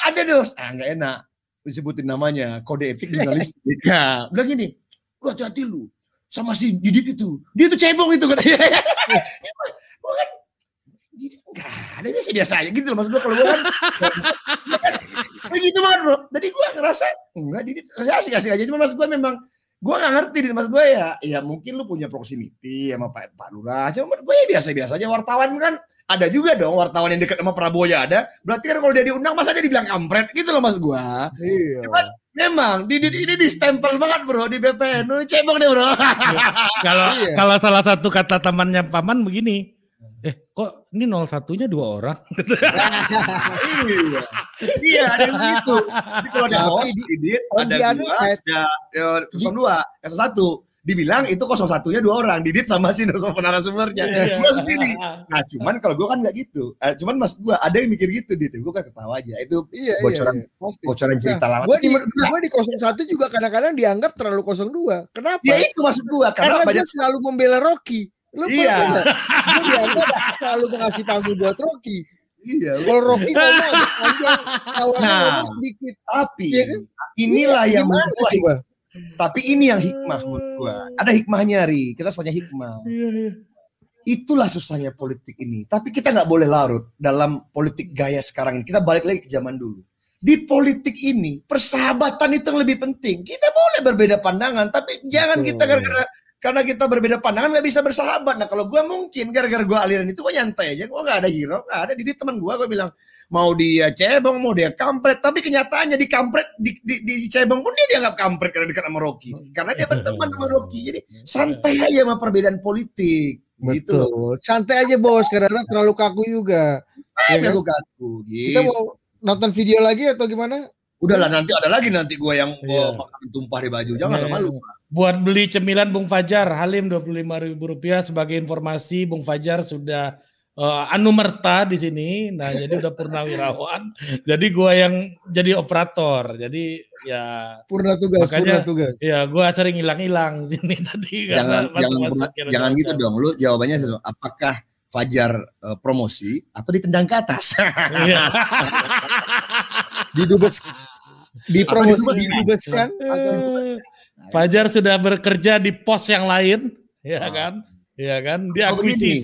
ada dos. Ah, nggak enak. Disebutin namanya. Kode etik jurnalistik. Nah, bilang gini. Lu hati-hati lu. Sama si Didit itu. Dia tuh cebong itu katanya. Gua kan Didit enggak ada biasa-biasa aja gitu loh. Maksud gua kalau gua kan. Gitu banget bro. Jadi gue ngerasa enggak Didit asik-asik aja. Cuma mas gue memang gue nggak ngerti Didit. Mas gue ya, ya mungkin lu punya proximity sama Pak Pak Lurah. Cuma gue ya biasa-biasa aja. Wartawan kan ada juga dong wartawan yang dekat sama Prabowo ya ada. Berarti kan kalau dia diundang masa dia dibilang kampret gitu loh mas gue. Iya. Cuman memang Didit ini di-stempel banget bro di BPN. Lu cebong deh bro. Kalau Iya. kalau salah satu kata temannya paman begini, eh kok ini 01-nya dua orang? iya. Iya, ada yang begitu. Jadi kalau ada host, di- ada dua, side- ada ya, 02, yang satu. Dibilang itu 01-nya dua orang, Didit sama si narasumber narasumbernya. Iya. Gue sendiri. Nah, cuman kalau gue kan nggak gitu. Eh, cuman mas gue ada yang mikir gitu, Didit. Gue kan ketawa aja. Itu Iya, bocoran iya, iya, pasti. bocoran cerita lama. Gue Tapi di, menurut gua, di 01 juga kadang-kadang dianggap terlalu 02. Kenapa? ya itu maksud gue. Karena, Karena banyak gue selalu membela Rocky. Lu Iya. Gue dianggap selalu mengasih panggung buat Rocky. Iya, Kalau Rocky ngomong panjang, kawannya Nah. ngomong sedikit. tapi Iya kan? inilah Iya, yang coba? Tapi ini yang hikmah menurut gua. Ada hikmahnya, Ri. Kita soalnya hikmah. Iya, iya. Itulah susahnya politik ini. Tapi kita nggak boleh larut dalam politik gaya sekarang ini. Kita balik lagi ke zaman dulu. Di politik ini, persahabatan itu yang lebih penting. Kita boleh berbeda pandangan, tapi jangan Betul. kita gara-gara karena kita berbeda pandangan nggak bisa bersahabat. Nah kalau gua mungkin gara-gara gua aliran itu gua nyantai aja. Gua nggak ada hero, nggak ada. Jadi teman gua gua bilang mau dia cebong, mau dia kampret. Tapi kenyataannya di kampret, di, di, di cebong pun dia dianggap kampret karena dekat sama Rocky. Karena dia berteman sama Rocky. Jadi santai aja sama perbedaan politik. Gitu loh. Betul. Santai aja bos, karena terlalu kaku juga. Ya kan? aku kaku Kita gitu. mau nonton video lagi atau gimana? Udahlah nanti ada lagi nanti gua yang oh, makanan tumpah di baju. Jangan Iya. malu. Buat beli cemilan Bung Fajar, Halim Rp25.000 sebagai informasi Bung Fajar sudah eh, anumerta di sini. Nah, jadi udah purnawirawan. jadi gua yang jadi operator. Jadi ya Purna tugas, Makanya- purna tugas. ya gua sering hilang-hilang sini tadi Jangan jangan kira jangan gitu dong. Lu jawabannya apakah Fajar eh, promosi atau ditendang ke atas? Iya. Didubes, dipromosi, didubes? didubeskan. atau Fajar sudah bekerja di pos yang lain, ya Ah. kan? Ya kan? Oh, begini.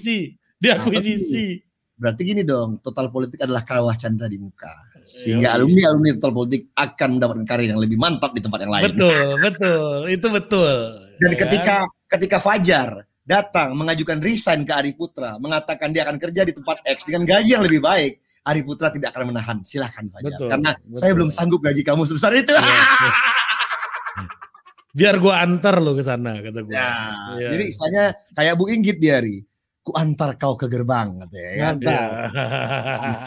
Diakuisisi, diakuisisi. Berarti gini dong, total politik adalah kawah chandra di muka. Sehingga Yoi. alumni alumni total politik akan mendapatkan karir yang lebih mantap di tempat yang lain. Betul, betul. Itu betul. Dan Ya ketika kan? ketika Fajar datang mengajukan resign ke Ari Putra, mengatakan dia akan kerja di tempat X dengan gaji yang lebih baik, Ari Putra tidak akan menahan. Silahkan Fajar. Betul, Karena betul. saya belum sanggup gaji kamu sebesar itu. Iya. Biar gua antar lo ke sana kata gua. Ya, Iya. jadi istilahnya kayak Bu Inggit dia, Ri. Ku antar kau ke gerbang katanya kan. Mantap. Iya.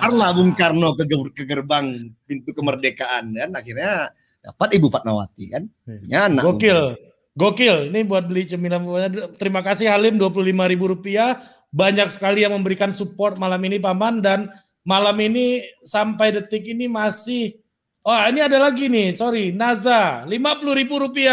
Antarlah Bung Karno ke, ger- ke gerbang pintu kemerdekaan dan akhirnya dapat Ibu Fatmawati kan. Punya anak. Gokil. Gokil. Ini buat beli cemilan. Terima kasih Halim Rp25.000. Banyak sekali yang memberikan support malam ini Paman dan malam ini sampai detik ini masih Oh, ini ada lagi nih. Sorry, Naza Rp50.000.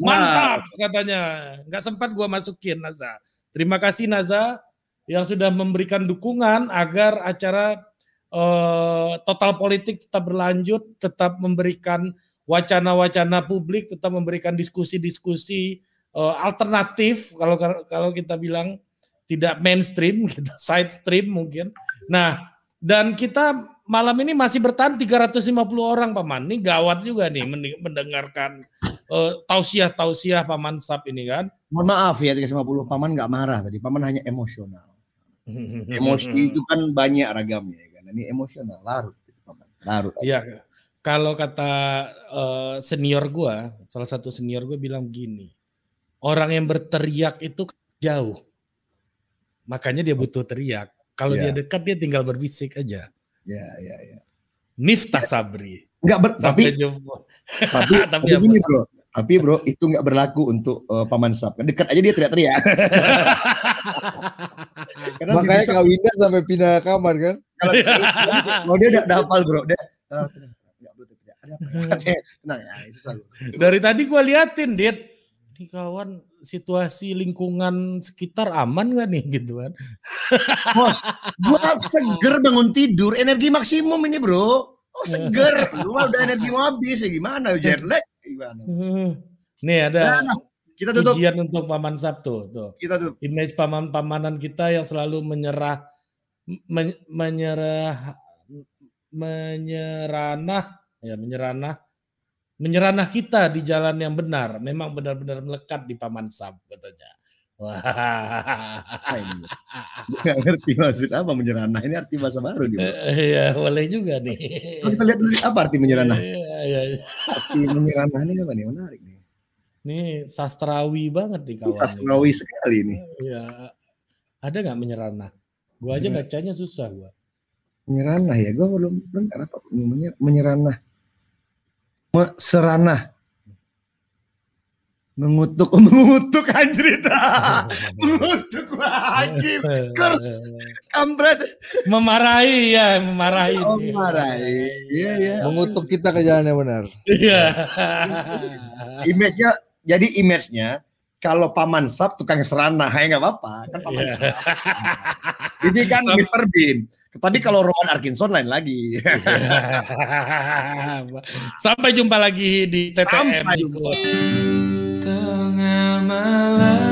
Mantap katanya. Nggak sempat gua masukin Naza. Terima kasih Naza yang sudah memberikan dukungan agar acara eh, total politik tetap berlanjut, tetap memberikan wacana-wacana publik, tetap memberikan diskusi-diskusi eh, alternatif kalau kalau kita bilang tidak mainstream, gitu, side stream mungkin. Nah, dan kita malam ini masih bertahan 350 orang paman. Ini gawat juga nih mendi- mendengarkan eh, tausiah-tausiah paman Sap ini kan. Mohon maaf ya 350 paman nggak marah tadi. Paman hanya emosional. Emosi itu kan banyak ragamnya ya kan. Ini emosional larut gitu, paman. Larut. Iya, kalau kata eh, senior gua, salah satu senior gue bilang gini, orang yang berteriak itu jauh, makanya dia butuh teriak. Kalau Iya. dia dekat dia tinggal berbisik aja. Ya, ya, ya. Miftah Sabri. Enggak ber, tapi jumpa. tapi, Tapi tapi gini bro. Tapi bro itu nggak berlaku untuk eh, paman sap. Dekat aja dia teriak-teriak. Karena Makanya bisa- Kak Winda sampai pindah kamar kan? kalau kalau dia udah, hafal bro. Dia "Ah, tenang, nggak boleh teriak. Ada apa? ya?" Tenang ya itu selalu. Dari tadi gua liatin, Dit. Ini kawan situasi lingkungan sekitar aman gak nih gitu kan? Bos, gua seger bangun tidur, energi maksimum ini bro. Oh seger, gua udah energi mau habis ya gimana? Jet lag gimana? Nih ada Nah, kita tutup, ujian untuk Paman Sabtu tuh. kita tutup. image paman-pamanan kita yang selalu menyerah men- menyerah menyeranah ya menyeranah menyeranah kita di jalan yang benar memang benar-benar melekat di paman Sam katanya wah ini? Nggak ngerti maksud apa menyeranah. Ini arti bahasa baru nih. Bro. ya boleh juga nih kita lihat dulu apa arti menyeranah. Iya, iya. Arti menyeranah ini apa nih? Menarik nih. ini sastrawi banget nih kawan Sastrawi sekali nih. ya ada nggak menyeranah gua aja bacanya susah gua Menyeranah ya. Gue belum belum apa menyer- menyeranah. Me- Seranah. Mengutuk, mengutuk anjir dah. mengutuk lagi. Kurs. Kampret. memarahi ya memarahi Oh, nih. marahi. Iya, iya. Mengutuk kita ke jalan yang benar. iya Image-nya jadi image-nya kalau paman sap tukang seranah ya nggak apa-apa kan paman Iya. sap. Ini kan Sam- Mr. Bean. Tapi kalau Rowan Atkinson lain lagi. Sampai jumpa lagi di TTM Sampai Ikut. my love.